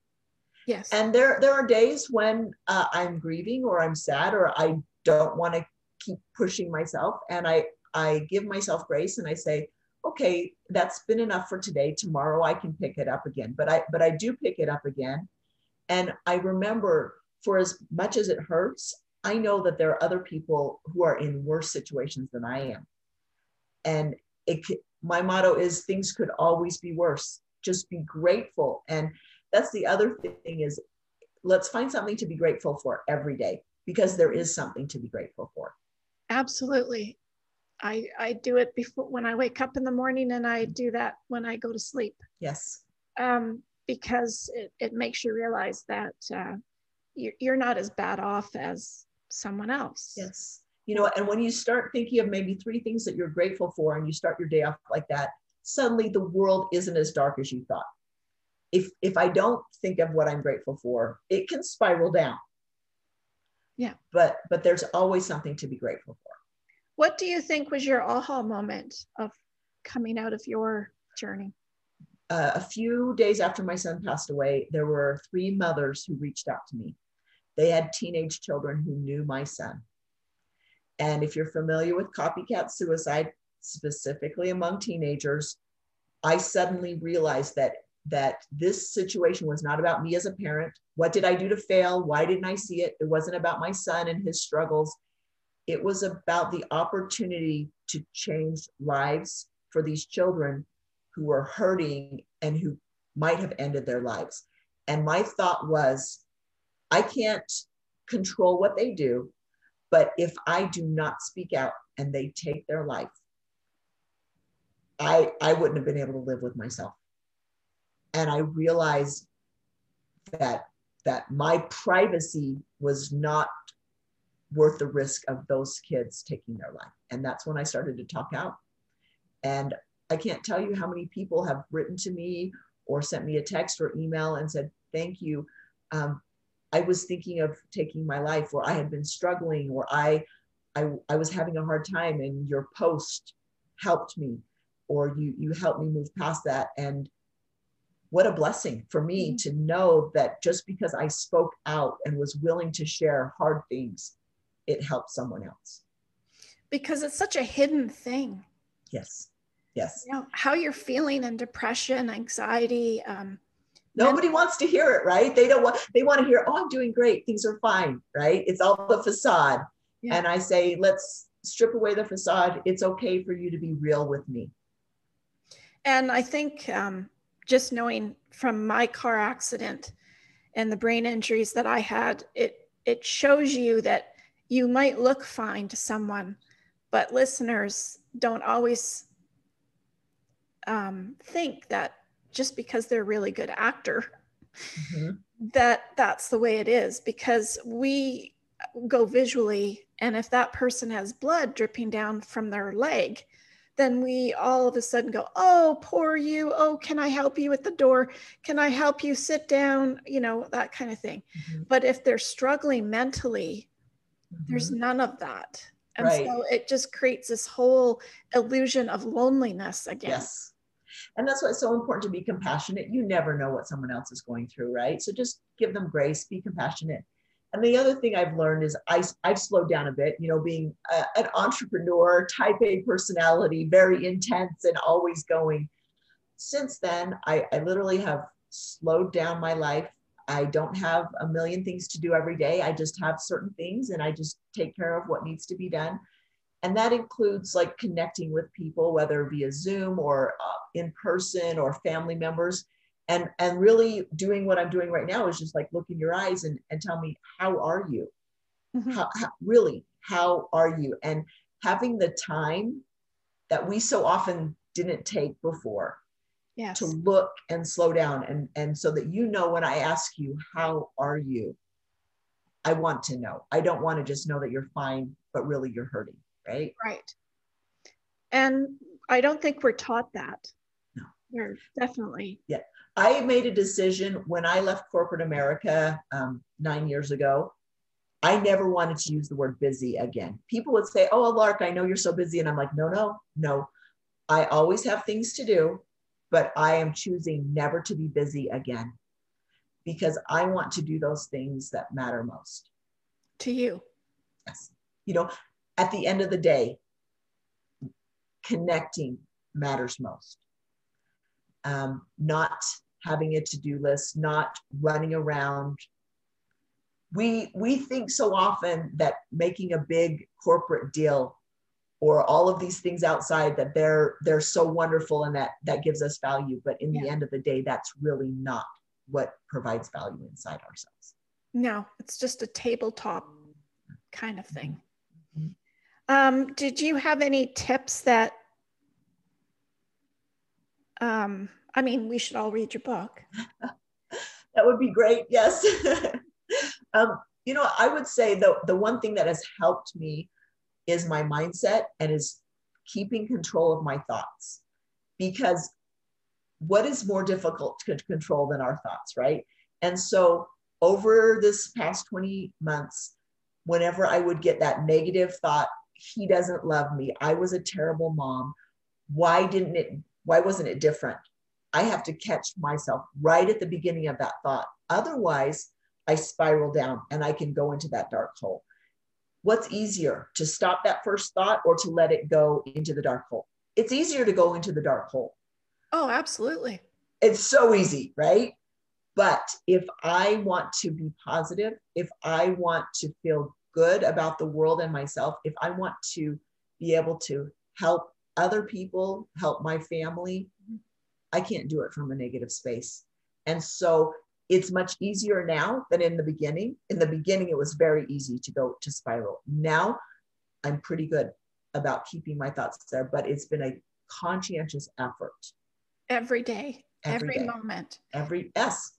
Speaker 1: Yes.
Speaker 2: And there there are days when uh, i'm grieving or i'm sad or i don't want to keep pushing myself and i i give myself grace and i say okay, that's been enough for today. Tomorrow I can pick it up again. But I but I do pick it up again. And I remember for as much as it hurts, I know that there are other people who are in worse situations than I am. And it my motto is things could always be worse. Just be grateful. And that's the other thing is let's find something to be grateful for every day because there is something to be grateful for.
Speaker 1: Absolutely. I, I do it before when I wake up in the morning and I do that when I go to sleep.
Speaker 2: Yes.
Speaker 1: Um, because it, it makes you realize that uh, you're, you're not as bad off as someone else.
Speaker 2: Yes. You know, and when you start thinking of maybe three things that you're grateful for and you start your day off like that, suddenly the world isn't as dark as you thought. If if I don't think of what I'm grateful for, it can spiral down.
Speaker 1: Yeah.
Speaker 2: But but there's always something to be grateful for.
Speaker 1: What do you think was your aha moment of coming out of your journey?
Speaker 2: Uh, a few days after my son passed away, there were three mothers who reached out to me. They had teenage children who knew my son. And if you're familiar with copycat suicide, specifically among teenagers, I suddenly realized that that this situation was not about me as a parent. What did I do to fail? Why didn't I see it? It wasn't about my son and his struggles. It was about the opportunity to change lives for these children who were hurting and who might have ended their lives. And my thought was, I can't control what they do, but if I do not speak out and they take their life, I, I wouldn't have been able to live with myself. And I realized that that my privacy was not worth the risk of those kids taking their life. And that's when I started to talk out. And I can't tell you how many people have written to me or sent me a text or email and said, Thank you. Um, I was thinking of taking my life, or I had been struggling, or I, I, I was having a hard time, and your post helped me, or you, you helped me move past that. And what a blessing for me mm-hmm. to know that just because I spoke out and was willing to share hard things, it helped someone else.
Speaker 1: Because it's such a hidden thing.
Speaker 2: Yes. Yes.
Speaker 1: You know, how you're feeling and depression, anxiety. Um,
Speaker 2: Nobody wants to hear it, right? They don't want, they want to hear, oh, I'm doing great. Things are fine, right? It's all the facade. Yeah. And I say, let's strip away the facade. It's okay for you to be real with me.
Speaker 1: And I think um, just knowing from my car accident and the brain injuries that I had, it it shows you that you might look fine to someone, but listeners don't always um, think that just because they're a really good actor, mm-hmm. that that's the way it is. Because we go visually, and if that person has blood dripping down from their leg, then we all of a sudden go, Oh, poor you. Oh, can I help you at the door? Can I help you sit down? You know, that kind of thing. Mm-hmm. But if they're struggling mentally, mm-hmm. there's none of that. And right. so it just creates this whole illusion of loneliness again.
Speaker 2: Yes. And that's why it's so important to be compassionate. You never know what someone else is going through, right? So just give them grace, be compassionate. And the other thing I've learned is I, I've slowed down a bit, you know, being a, an entrepreneur, type A personality, very intense and always going. Since then, I, I literally have slowed down my life. I don't have a million things to do every day. I just have certain things and I just take care of what needs to be done. And that includes like connecting with people, whether via Zoom or uh, in person or family members and and really doing what i'm doing right now is just like look in your eyes and, and tell me how are you? Mm-hmm. how, how, really how are you? And having the time that we so often didn't take before yes. to look and slow down and and so that you know when i ask you how are you? I want to know. I don't want to just know that you're fine but really you're hurting right?
Speaker 1: Right. And i don't think we're taught that. No. We're definitely
Speaker 2: yeah I made a decision when I left corporate America um, nine years ago. I never wanted to use the word busy again. People would say, Oh, Lark, I know you're so busy. And I'm like, No, no, no. I always have things to do, but I am choosing never to be busy again because I want to do those things that matter most.
Speaker 1: To you.
Speaker 2: Yes. You know, at the end of the day, connecting matters most um, not having a to-do list, not running around. We we think so often that making a big corporate deal or all of these things outside that they're they're so wonderful and that that gives us value but in yeah. the end of the day that's really not what provides value inside ourselves
Speaker 1: no it's just a tabletop kind of thing mm-hmm. um, did you have any tips that um, I mean, we should all read your book. [LAUGHS]
Speaker 2: that would be great. Yes. [LAUGHS] um, you know, I would say the, the one thing that has helped me is my mindset and is keeping control of my thoughts. Because what is more difficult to control than our thoughts, right? And so over this past 20 months, whenever I would get that negative thought, he doesn't love me. I was a terrible mom. Why didn't it, why wasn't it different? I have to catch myself right at the beginning of that thought. Otherwise, I spiral down and I can go into that dark hole. What's easier to stop that first thought or to let it go into the dark hole? It's easier to go into the dark hole.
Speaker 1: Oh, absolutely.
Speaker 2: It's so easy, right? But if I want to be positive, if I want to feel good about the world and myself, if I want to be able to help other people, help my family, I can't do it from a negative space. And so it's much easier now than in the beginning. In the beginning, it was very easy to go to spiral. Now I'm pretty good about keeping my thoughts there, but it's been a conscientious effort.
Speaker 1: Every day, every, every day. moment.
Speaker 2: Every, yes.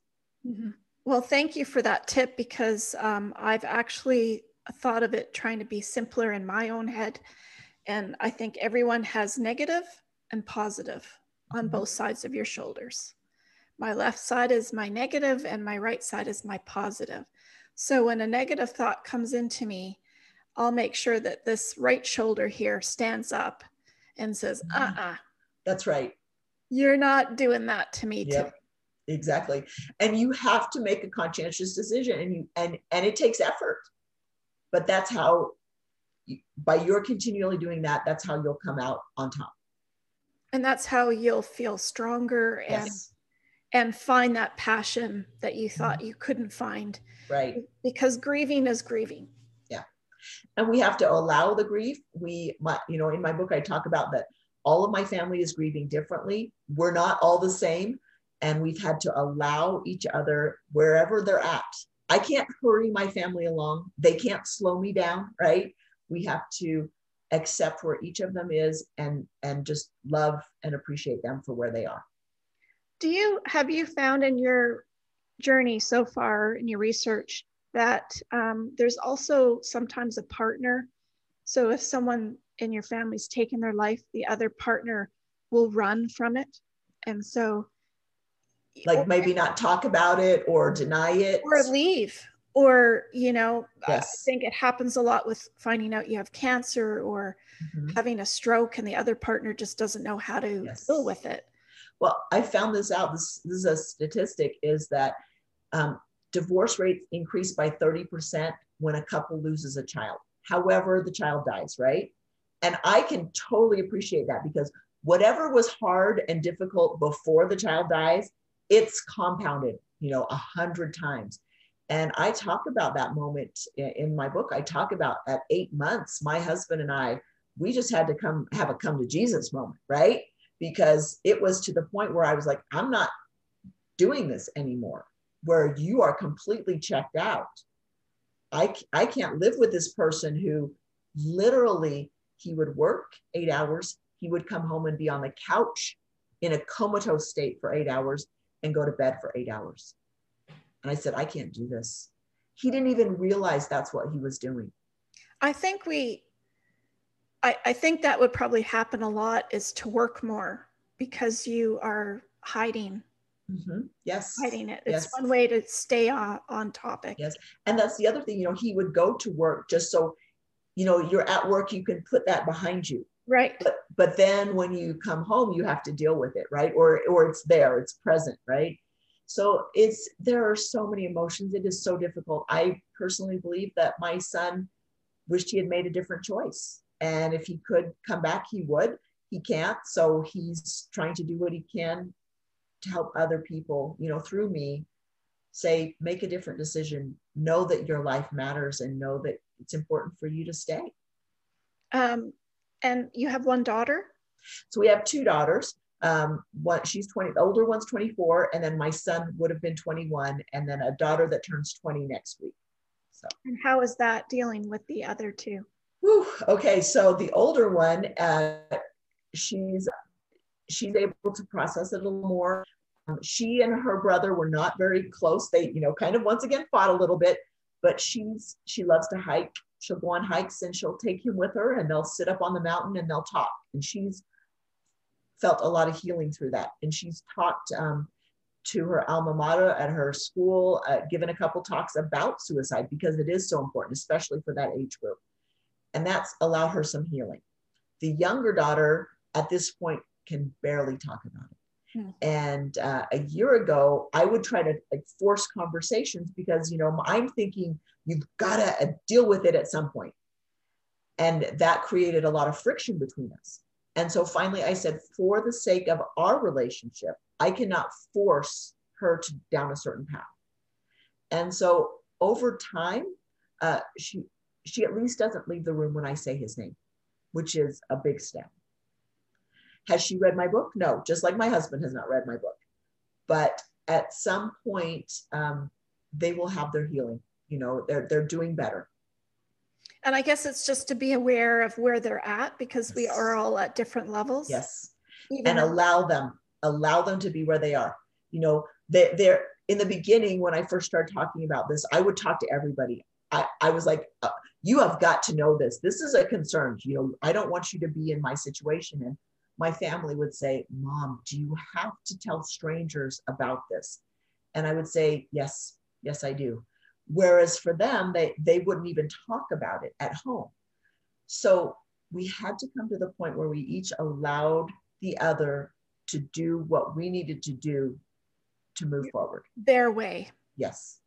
Speaker 1: Mm-hmm. Well, thank you for that tip because um, I've actually thought of it trying to be simpler in my own head. And I think everyone has negative and positive on mm-hmm. both sides of your shoulders. My left side is my negative, and my right side is my positive. So when a negative thought comes into me, I'll make sure that this right shoulder here stands up and says, uh uh-uh. uh.
Speaker 2: That's right.
Speaker 1: You're not doing that to me yep.
Speaker 2: Exactly. And you have to make a conscientious decision and you and and it takes effort. But that's how by your continually doing that, that's how you'll come out on top.
Speaker 1: And that's how you'll feel stronger and yes. and find that passion that you thought you couldn't find.
Speaker 2: Right.
Speaker 1: Because grieving is grieving.
Speaker 2: Yeah. And we have to allow the grief. We my, you know in my book i talk about that all of my family is grieving differently. We're not all the same. And we've had to allow each other wherever they're at. I can't hurry my family along. They can't slow me down right we have to accept where each of them is and and just love and appreciate them for where they are.
Speaker 1: Do you have you found in your journey so far in your research that um, there's also sometimes a partner? So if someone in your family's taken their life the other partner will run from it. And so
Speaker 2: like maybe not talk about it or deny it.
Speaker 1: Or leave or you know yes. i think it happens a lot with finding out you have cancer or mm-hmm. having a stroke and the other partner just doesn't know how to yes. deal with it
Speaker 2: well i found this out this, this is a statistic is that um, divorce rates increase by 30% when a couple loses a child however the child dies right and i can totally appreciate that because whatever was hard and difficult before the child dies it's compounded you know a hundred times and I talk about that moment in my book. I talk about at eight months, my husband and I, we just had to come have a come to Jesus moment, right? Because it was to the point where I was like, I'm not doing this anymore, where you are completely checked out. I, I can't live with this person who literally he would work eight hours, he would come home and be on the couch in a comatose state for eight hours and go to bed for eight hours. And I said, I can't do this. He didn't even realize that's what he was doing.
Speaker 1: I think we, I, I think that would probably happen a lot is to work more because you are hiding.
Speaker 2: Mm-hmm. Yes.
Speaker 1: Hiding it. It's yes. one way to stay on, on topic.
Speaker 2: Yes. And that's the other thing, you know, he would go to work just so, you know, you're at work, you can put that behind you.
Speaker 1: Right.
Speaker 2: But, but then when you come home, you have to deal with it, right? Or, or it's there, it's present, right? So it's there are so many emotions. It is so difficult. I personally believe that my son wished he had made a different choice. And if he could come back, he would. He can't. So he's trying to do what he can to help other people, you know, through me say, make a different decision. Know that your life matters and know that it's important for you to stay.
Speaker 1: Um, and you have one daughter?
Speaker 2: So we have two daughters um, what she's 20, the older one's 24, and then my son would have been 21, and then a daughter that turns 20 next week. So,
Speaker 1: and how is that dealing with the other two?
Speaker 2: Whew, okay, so the older one, uh, she's she's able to process it a little more. Um, she and her brother were not very close. They, you know, kind of once again fought a little bit, but she's she loves to hike. She'll go on hikes and she'll take him with her, and they'll sit up on the mountain and they'll talk. And she's felt a lot of healing through that. And she's talked, um, to her alma mater at her school, uh, given a couple talks about suicide because it is so important, especially for that age group. And that's allowed her some healing. The younger daughter at this point can barely talk about it. Hmm. And uh, a year ago, I would try to like force conversations because, you know, I'm thinking you've got to uh, deal with it at some point. And that created a lot of friction between us. And so finally, I said, for the sake of our relationship, I cannot force her to down a certain path. And so over time, uh, she she at least doesn't leave the room when I say his name, which is a big step. Has she read my book? No, just like my husband has not read my book. But at some point, um, they will have their healing. You know, they're they're doing better.
Speaker 1: And I guess it's just to be aware of where they're at because yes. we are all at different levels.
Speaker 2: Yes. Even and allow them, allow them to be where they are. You know, they, they're in the beginning when I first started talking about this, I would talk to everybody. I, I was like, uh, you have got to know this. This is a concern. You know, I don't want you to be in my situation. And my family would say, Mom, do you have to tell strangers about this? And I would say, Yes, yes, I do. Whereas for them, they, they wouldn't even talk about it at home. So we had to come to the point where we each allowed the other to do what we needed to do to move forward.
Speaker 1: Their way.
Speaker 2: Yes.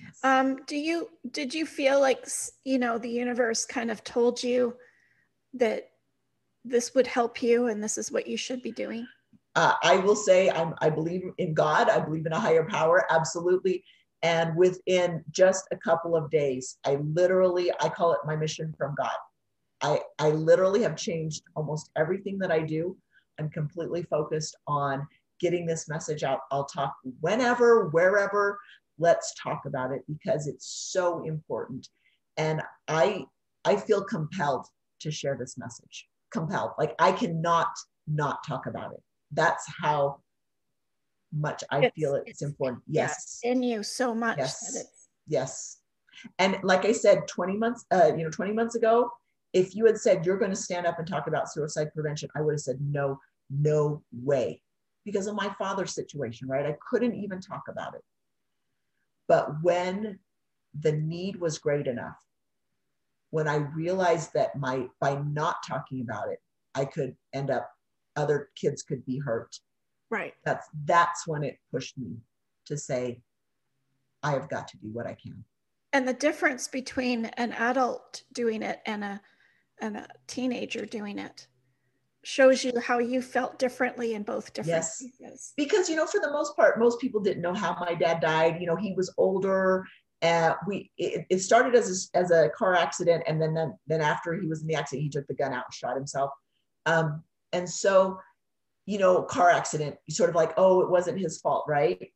Speaker 1: yes. Um, do you did you feel like you know the universe kind of told you that this would help you and this is what you should be doing?
Speaker 2: Uh, I will say I'm, I believe in God. I believe in a higher power. Absolutely. And within just a couple of days, I literally, I call it my mission from God. I, I literally have changed almost everything that I do. I'm completely focused on getting this message out. I'll talk whenever, wherever. Let's talk about it because it's so important. And I I feel compelled to share this message compelled. Like I cannot not talk about it. That's how much I it's, feel it's, it's important. Yes.
Speaker 1: in you so much.
Speaker 2: Yes. yes. And like I said, 20 months, uh, you know, 20 months ago, if you had said you're going to stand up and talk about suicide prevention, I would have said, no, no way. Because of my father's situation, right? I couldn't even talk about it. But when the need was great enough, when I realized that my by not talking about it, I could end up other kids could be hurt.
Speaker 1: Right.
Speaker 2: That's that's when it pushed me to say, I have got to do what I can.
Speaker 1: And the difference between an adult doing it and a and a teenager doing it shows you how you felt differently in both different yes.
Speaker 2: Pieces. Because you know, for the most part, most people didn't know how my dad died. You know, he was older and we it, it, started as a, as a car accident and then, then then after he was in the accident he took the gun out and shot himself um, and so you know car accident sort of like oh it wasn't his fault right?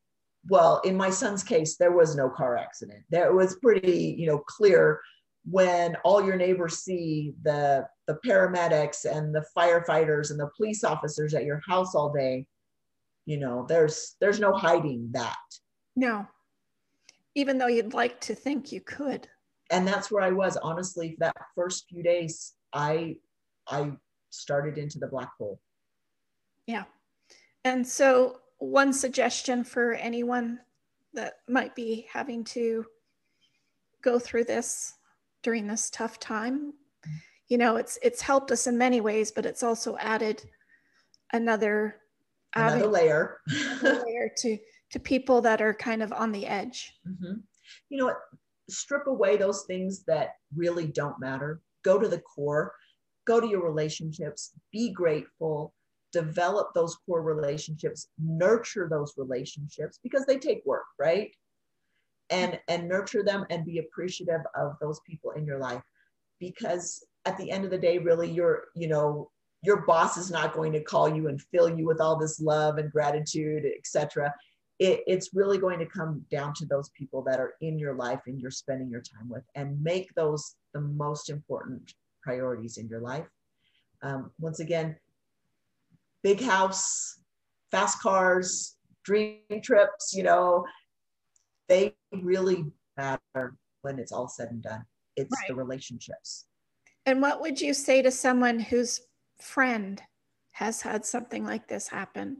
Speaker 2: Well in my son's case there was no car accident. There was pretty you know clear when all your neighbors see the the paramedics and the firefighters and the police officers at your house all day you know there's there's no hiding that.
Speaker 1: No. Even though you'd like to think you could.
Speaker 2: And that's where i was. Honestly that first few days i i started into the black hole
Speaker 1: yeah and so one suggestion for anyone that might be having to go through this during this tough time you know it's it's helped us in many ways but it's also added another
Speaker 2: another layer [LAUGHS]
Speaker 1: layer to to people that are kind of on the edge.
Speaker 2: Mm-hmm. You know what? Strip away those things that really don't matter. Go to the core, go to your relationships, be grateful, develop those core relationships, nurture those relationships because they take work, right? And and nurture them and be appreciative of those people in your life. Because at the end of the day really you're, you know, your boss is not going to call you and fill you with all this love and gratitude, etc it, it's really going to come down to those people that are in your life and you're spending your time with and make those the most important priorities in your life. Um, once again big house fast cars dream trips you know they really matter when it's all said and done it's right. the relationships
Speaker 1: and what would you say to someone whose friend has had something like this happen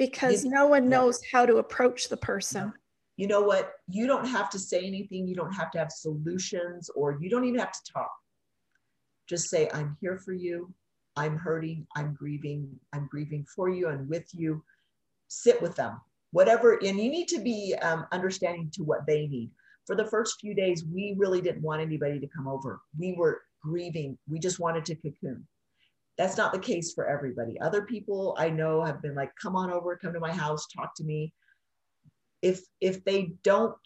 Speaker 1: because you, no one knows yeah. how to approach the person.
Speaker 2: You know what? You don't have to say anything. You don't have to have solutions or you don't even have to talk. Just say, I'm here for you. I'm hurting. I'm grieving. I'm grieving for you and with you. Sit with them, whatever. And you need to be um, understanding to what they need. For the first few days, we really didn't want anybody to come over. We were grieving. We just wanted to cocoon. That's not the case for everybody. Other people I know have been like, come on over, come to my house, talk to me. If if they don't,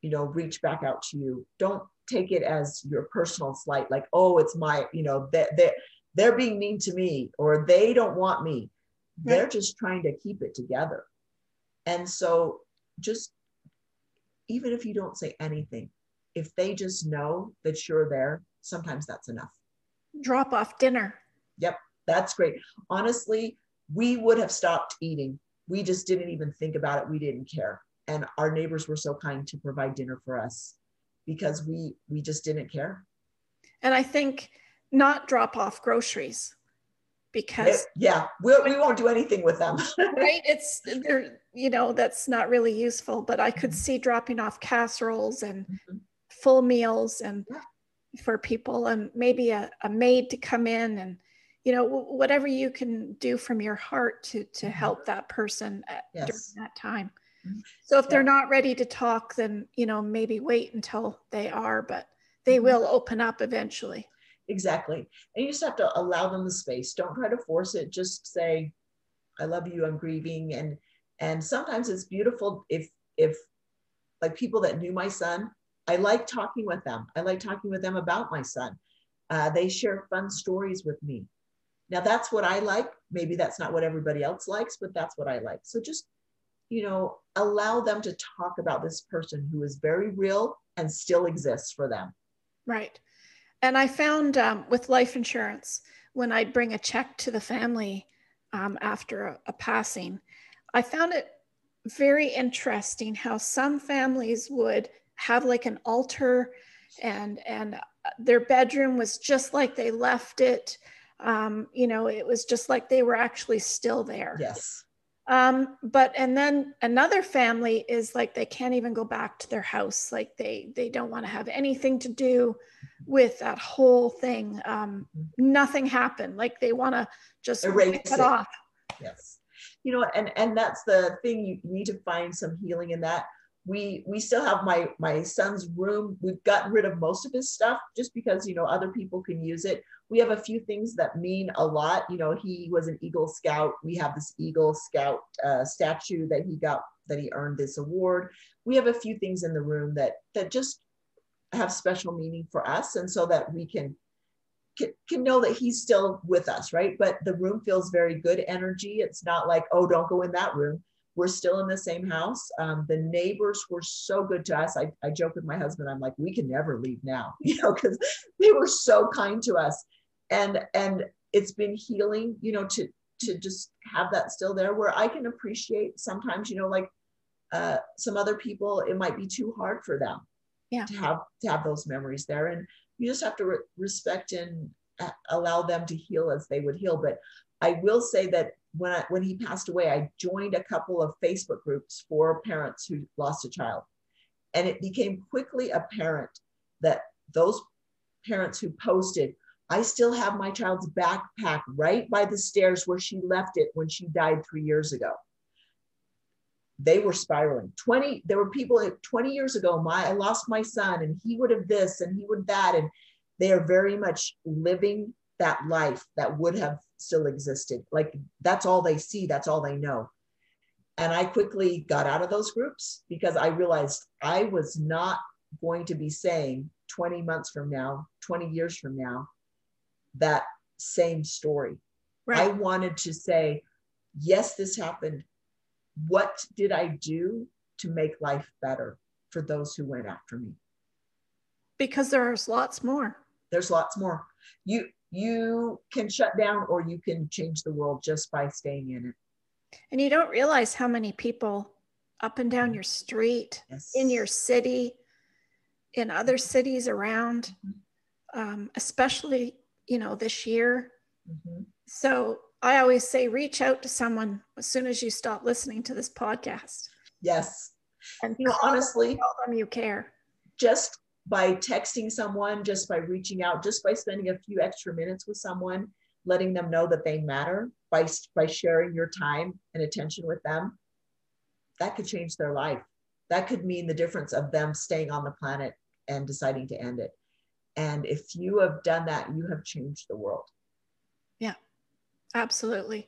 Speaker 2: you know, reach back out to you, don't take it as your personal slight, like, oh, it's my, you know, that they're, they're being mean to me or they don't want me. Right. They're just trying to keep it together. And so just even if you don't say anything, if they just know that you're there, sometimes that's enough.
Speaker 1: Drop off dinner.
Speaker 2: Yep, that's great. Honestly, we would have stopped eating. We just didn't even think about it. We didn't care. And our neighbors were so kind to provide dinner for us because we we just didn't care.
Speaker 1: And I think not drop off groceries because
Speaker 2: yeah we'll, we won't do anything with them [LAUGHS]
Speaker 1: right it's there you know that's not really useful but i could mm-hmm. see dropping off casseroles and mm-hmm. full meals and yeah. for people and maybe a, a maid to come in and you know whatever you can do from your heart to to mm-hmm. help that person at, yes. during that time mm-hmm. so if yeah. they're not ready to talk then you know maybe wait until they are but they mm-hmm. will open up eventually
Speaker 2: exactly and you just have to allow them the space don't try to force it just say i love you i'm grieving and and sometimes it's beautiful if if like people that knew my son i like talking with them i like talking with them about my son uh, they share fun stories with me now that's what I like. Maybe that's not what everybody else likes, but that's what I like. So just, you know, allow them to talk about this person who is very real and still exists for them.
Speaker 1: Right. And I found um, with life insurance, when I'd bring a check to the family um, after a, a passing, I found it very interesting how some families would have like an altar and and uh, their bedroom was just like they left it um, you know, it was just like they were actually still there.
Speaker 2: Yes.
Speaker 1: Um, but and then another family is like they can't even go back to their house. Like they they don't want to have anything to do with that whole thing. Um, mm-hmm. nothing happened. Like they want to just erase it, it off.
Speaker 2: Yes. You know, and and that's the thing. You need to find some healing in that we we still have my my son's room we've gotten rid of most of his stuff just because you know other people can use it we have a few things that mean a lot. You know he was an eagle scout. We have this eagle scout uh, statue that he got that he earned this award. We have a few things in the room that that just have special meaning for us and so that we can can, know that he's still with us right? But the room feels very good energy. It's not like oh don't go in that room. We're still in the same house. Um, the neighbors were so good to us. I, I joke with my husband, I'm like, we can never leave now, [LAUGHS] you know, because they were so kind to us. And and it's been healing, you know, to to just have that still there where I can appreciate sometimes, you know, like uh, some other people, it might be too hard for them
Speaker 1: yeah.
Speaker 2: to have to have those memories there. And you just have to re- respect and uh, allow them to heal as they would heal. But I will say that when I, when he passed away, I joined a couple of Facebook groups for parents who lost a child, and it became quickly apparent that those parents who posted, "I still have my child's backpack right by the stairs where she left it when she died three years ago." They were spiraling. 20, there were people 20 years ago, my I lost my son and he would have this and he would that. And they are very much living that life that would have still existed. Like that's all they see, that's all they know. And I quickly got out of those groups because I realized I was not going to be saying 20 months from now, 20 years from now, that same story. Right. I wanted to say, yes, this happened. What did I do to make life better for those who went after me?
Speaker 1: Because there's lots more.
Speaker 2: There's lots more. You you can shut down or you can change the world just by staying in it.
Speaker 1: And you don't realize how many people up and down your street, yes. in your city, in other cities around, mm-hmm. um, especially, you know, this year. Mm-hmm. So I always say reach out to someone as soon as you stop listening to this podcast.
Speaker 2: Yes.
Speaker 1: And
Speaker 2: You know, honestly,
Speaker 1: tell them you care.
Speaker 2: just by texting someone, just by reaching out, just by spending a few extra minutes with someone, letting them know that they matter, by, by sharing your time and attention with them, that could change their life. That could mean the difference of them staying on the planet and deciding to end it. And if you have done that, you have changed the world.
Speaker 1: Yeah, absolutely.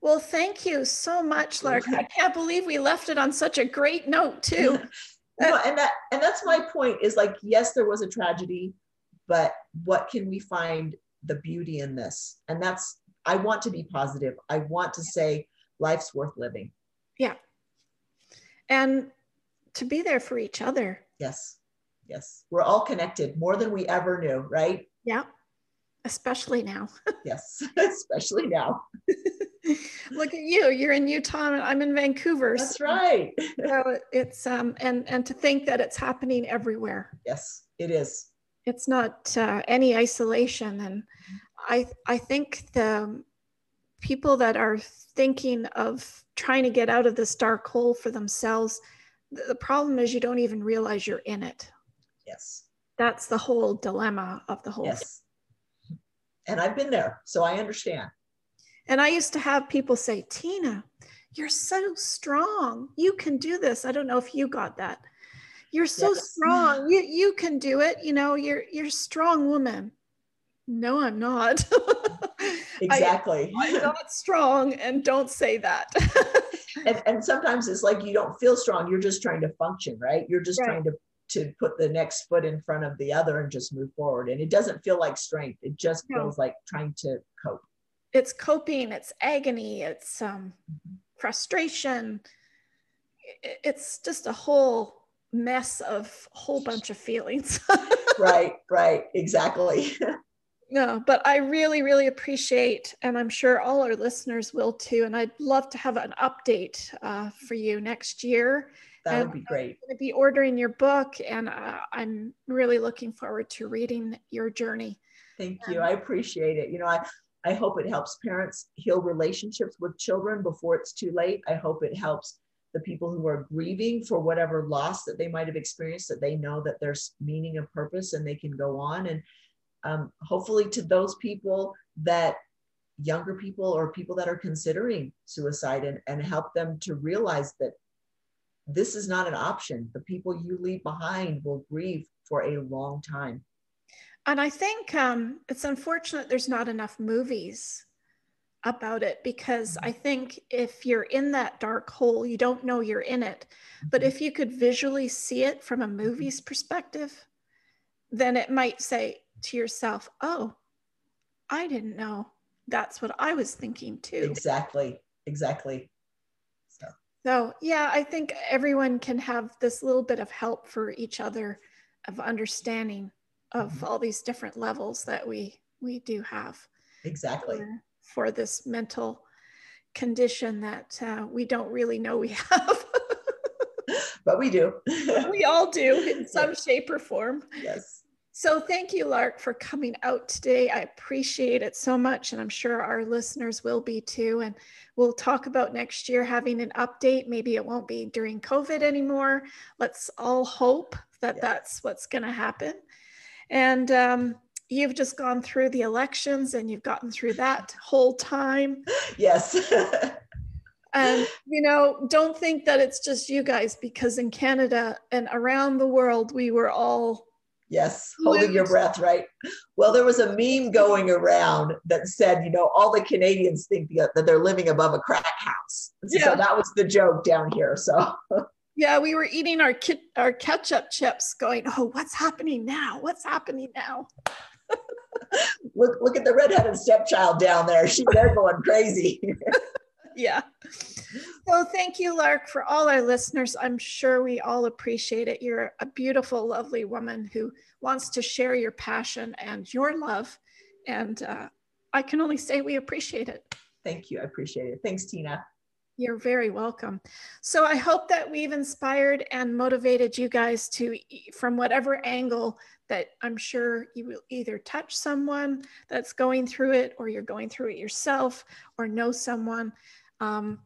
Speaker 1: Well, thank you so much, Lark. I can't believe we left it on such a great note, too. [LAUGHS]
Speaker 2: no, and that and that's my point is like yes there was a tragedy but what can we find the beauty in this and that's i want to be positive i want to say life's worth living Yeah.
Speaker 1: and to be there for each other.
Speaker 2: yes yes we're all connected more than we ever knew right
Speaker 1: Yeah. Especially now. [LAUGHS]
Speaker 2: yes [LAUGHS] especially now [LAUGHS]
Speaker 1: Look at you. You're in Utah and I'm in Vancouver.
Speaker 2: that's
Speaker 1: so-
Speaker 2: right
Speaker 1: So it's um and and to think that it's happening everywhere.
Speaker 2: yes it is
Speaker 1: It's not uh, any isolation, and I I think the people that are thinking of trying to get out of this dark hole for themselves, the, the problem is you don't even realize you're in it.
Speaker 2: Yes
Speaker 1: That's the whole dilemma of the whole thing.
Speaker 2: yes and i've been there so i understand
Speaker 1: And I used to have people say, Tina, you're so strong. You can do this. I don't know if you got that. You're so
Speaker 2: Yes.
Speaker 1: strong. You you can do it. You know, you're you're a strong woman. No, I'm not. [LAUGHS]
Speaker 2: exactly
Speaker 1: I, am not strong and don't say that. [LAUGHS]
Speaker 2: and, and sometimes it's like you don't feel strong you're just trying to function right you're just
Speaker 1: Right.
Speaker 2: trying to to put the next foot in front of the other and just move forward and it doesn't feel like strength it just
Speaker 1: No.
Speaker 2: feels like trying to cope
Speaker 1: it's coping, it's agony, it's um, frustration. It's just a whole mess of a whole bunch of feelings. [LAUGHS]
Speaker 2: right right exactly [LAUGHS]
Speaker 1: No, but I really, really appreciate, and I'm sure all our listeners will too. And I'd love to have an update uh, for you next year.
Speaker 2: That
Speaker 1: And
Speaker 2: would be great
Speaker 1: I'm going to be ordering your book, and uh, I'm really looking forward to reading your journey.
Speaker 2: thank you. I appreciate it. You know i i hope it helps parents heal relationships with children before it's too late. I hope it helps the people who are grieving for whatever loss that they might have experienced that they know that there's meaning and purpose and they can go on. And um, hopefully to those people that younger people or people that are considering suicide and, and help them to realize that this is not an option the people you leave behind will grieve for a long time
Speaker 1: And I think um, it's unfortunate there's not enough movies about it because mm-hmm. I think if you're in that dark hole, you don't know you're in it. But mm-hmm. if you could visually see it from a mm-hmm. movie's perspective, then it might say to yourself, oh, I didn't know. That's what I was thinking too.
Speaker 2: exactly exactly so
Speaker 1: yeah, I think everyone can have this little bit of help for each other of understanding of
Speaker 2: Mhm.
Speaker 1: all these different levels that we we do have
Speaker 2: exactly
Speaker 1: for, for this mental condition that uh, we don't really know we [LAUGHS] have.
Speaker 2: but we do
Speaker 1: we all do in [LAUGHS] some shape or form.
Speaker 2: yes
Speaker 1: So thank you, Lark, for coming out today. I appreciate it so much, and I'm sure our listeners will be too. And we'll talk about next year having an update. Maybe it won't be during COVID anymore. Let's all hope that
Speaker 2: Yeah.
Speaker 1: that's what's going to happen. And um, you've just gone through the elections, and you've gotten through that whole time. [GASPS]
Speaker 2: yes [LAUGHS]
Speaker 1: And you know, don't think that it's just you guys, because in Canada and around the world, we were all
Speaker 2: Yes, holding your breath, right? Well, there was a meme going around that said, you know, all the Canadians think that they're living above a crack house.
Speaker 1: Yeah.
Speaker 2: So that was the joke down here. So
Speaker 1: Yeah, we were eating our kit, our ketchup chips, going, "Oh, what's happening now? What's happening now?" [LAUGHS]
Speaker 2: look, look at the redheaded stepchild down there. She, they're going crazy. [LAUGHS] [LAUGHS]
Speaker 1: Yeah. So thank you, Lark, for all our listeners. I'm sure we all appreciate it. You're a beautiful, lovely woman who wants to share your passion and your love, and uh, I can only say we appreciate it.
Speaker 2: Thank you. I appreciate it. Thanks, Tina.
Speaker 1: You're very welcome. So I hope that we've inspired and motivated you guys to, from whatever angle that I'm sure you will either touch someone that's going through it, or you're going through it yourself, or know someone. Um,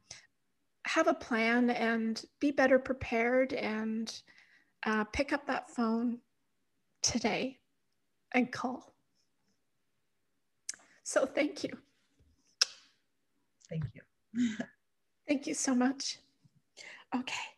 Speaker 1: have a plan and be better prepared and uh, pick up that phone today and call. So thank you.
Speaker 2: Thank you.
Speaker 1: Thank you so much. Okay.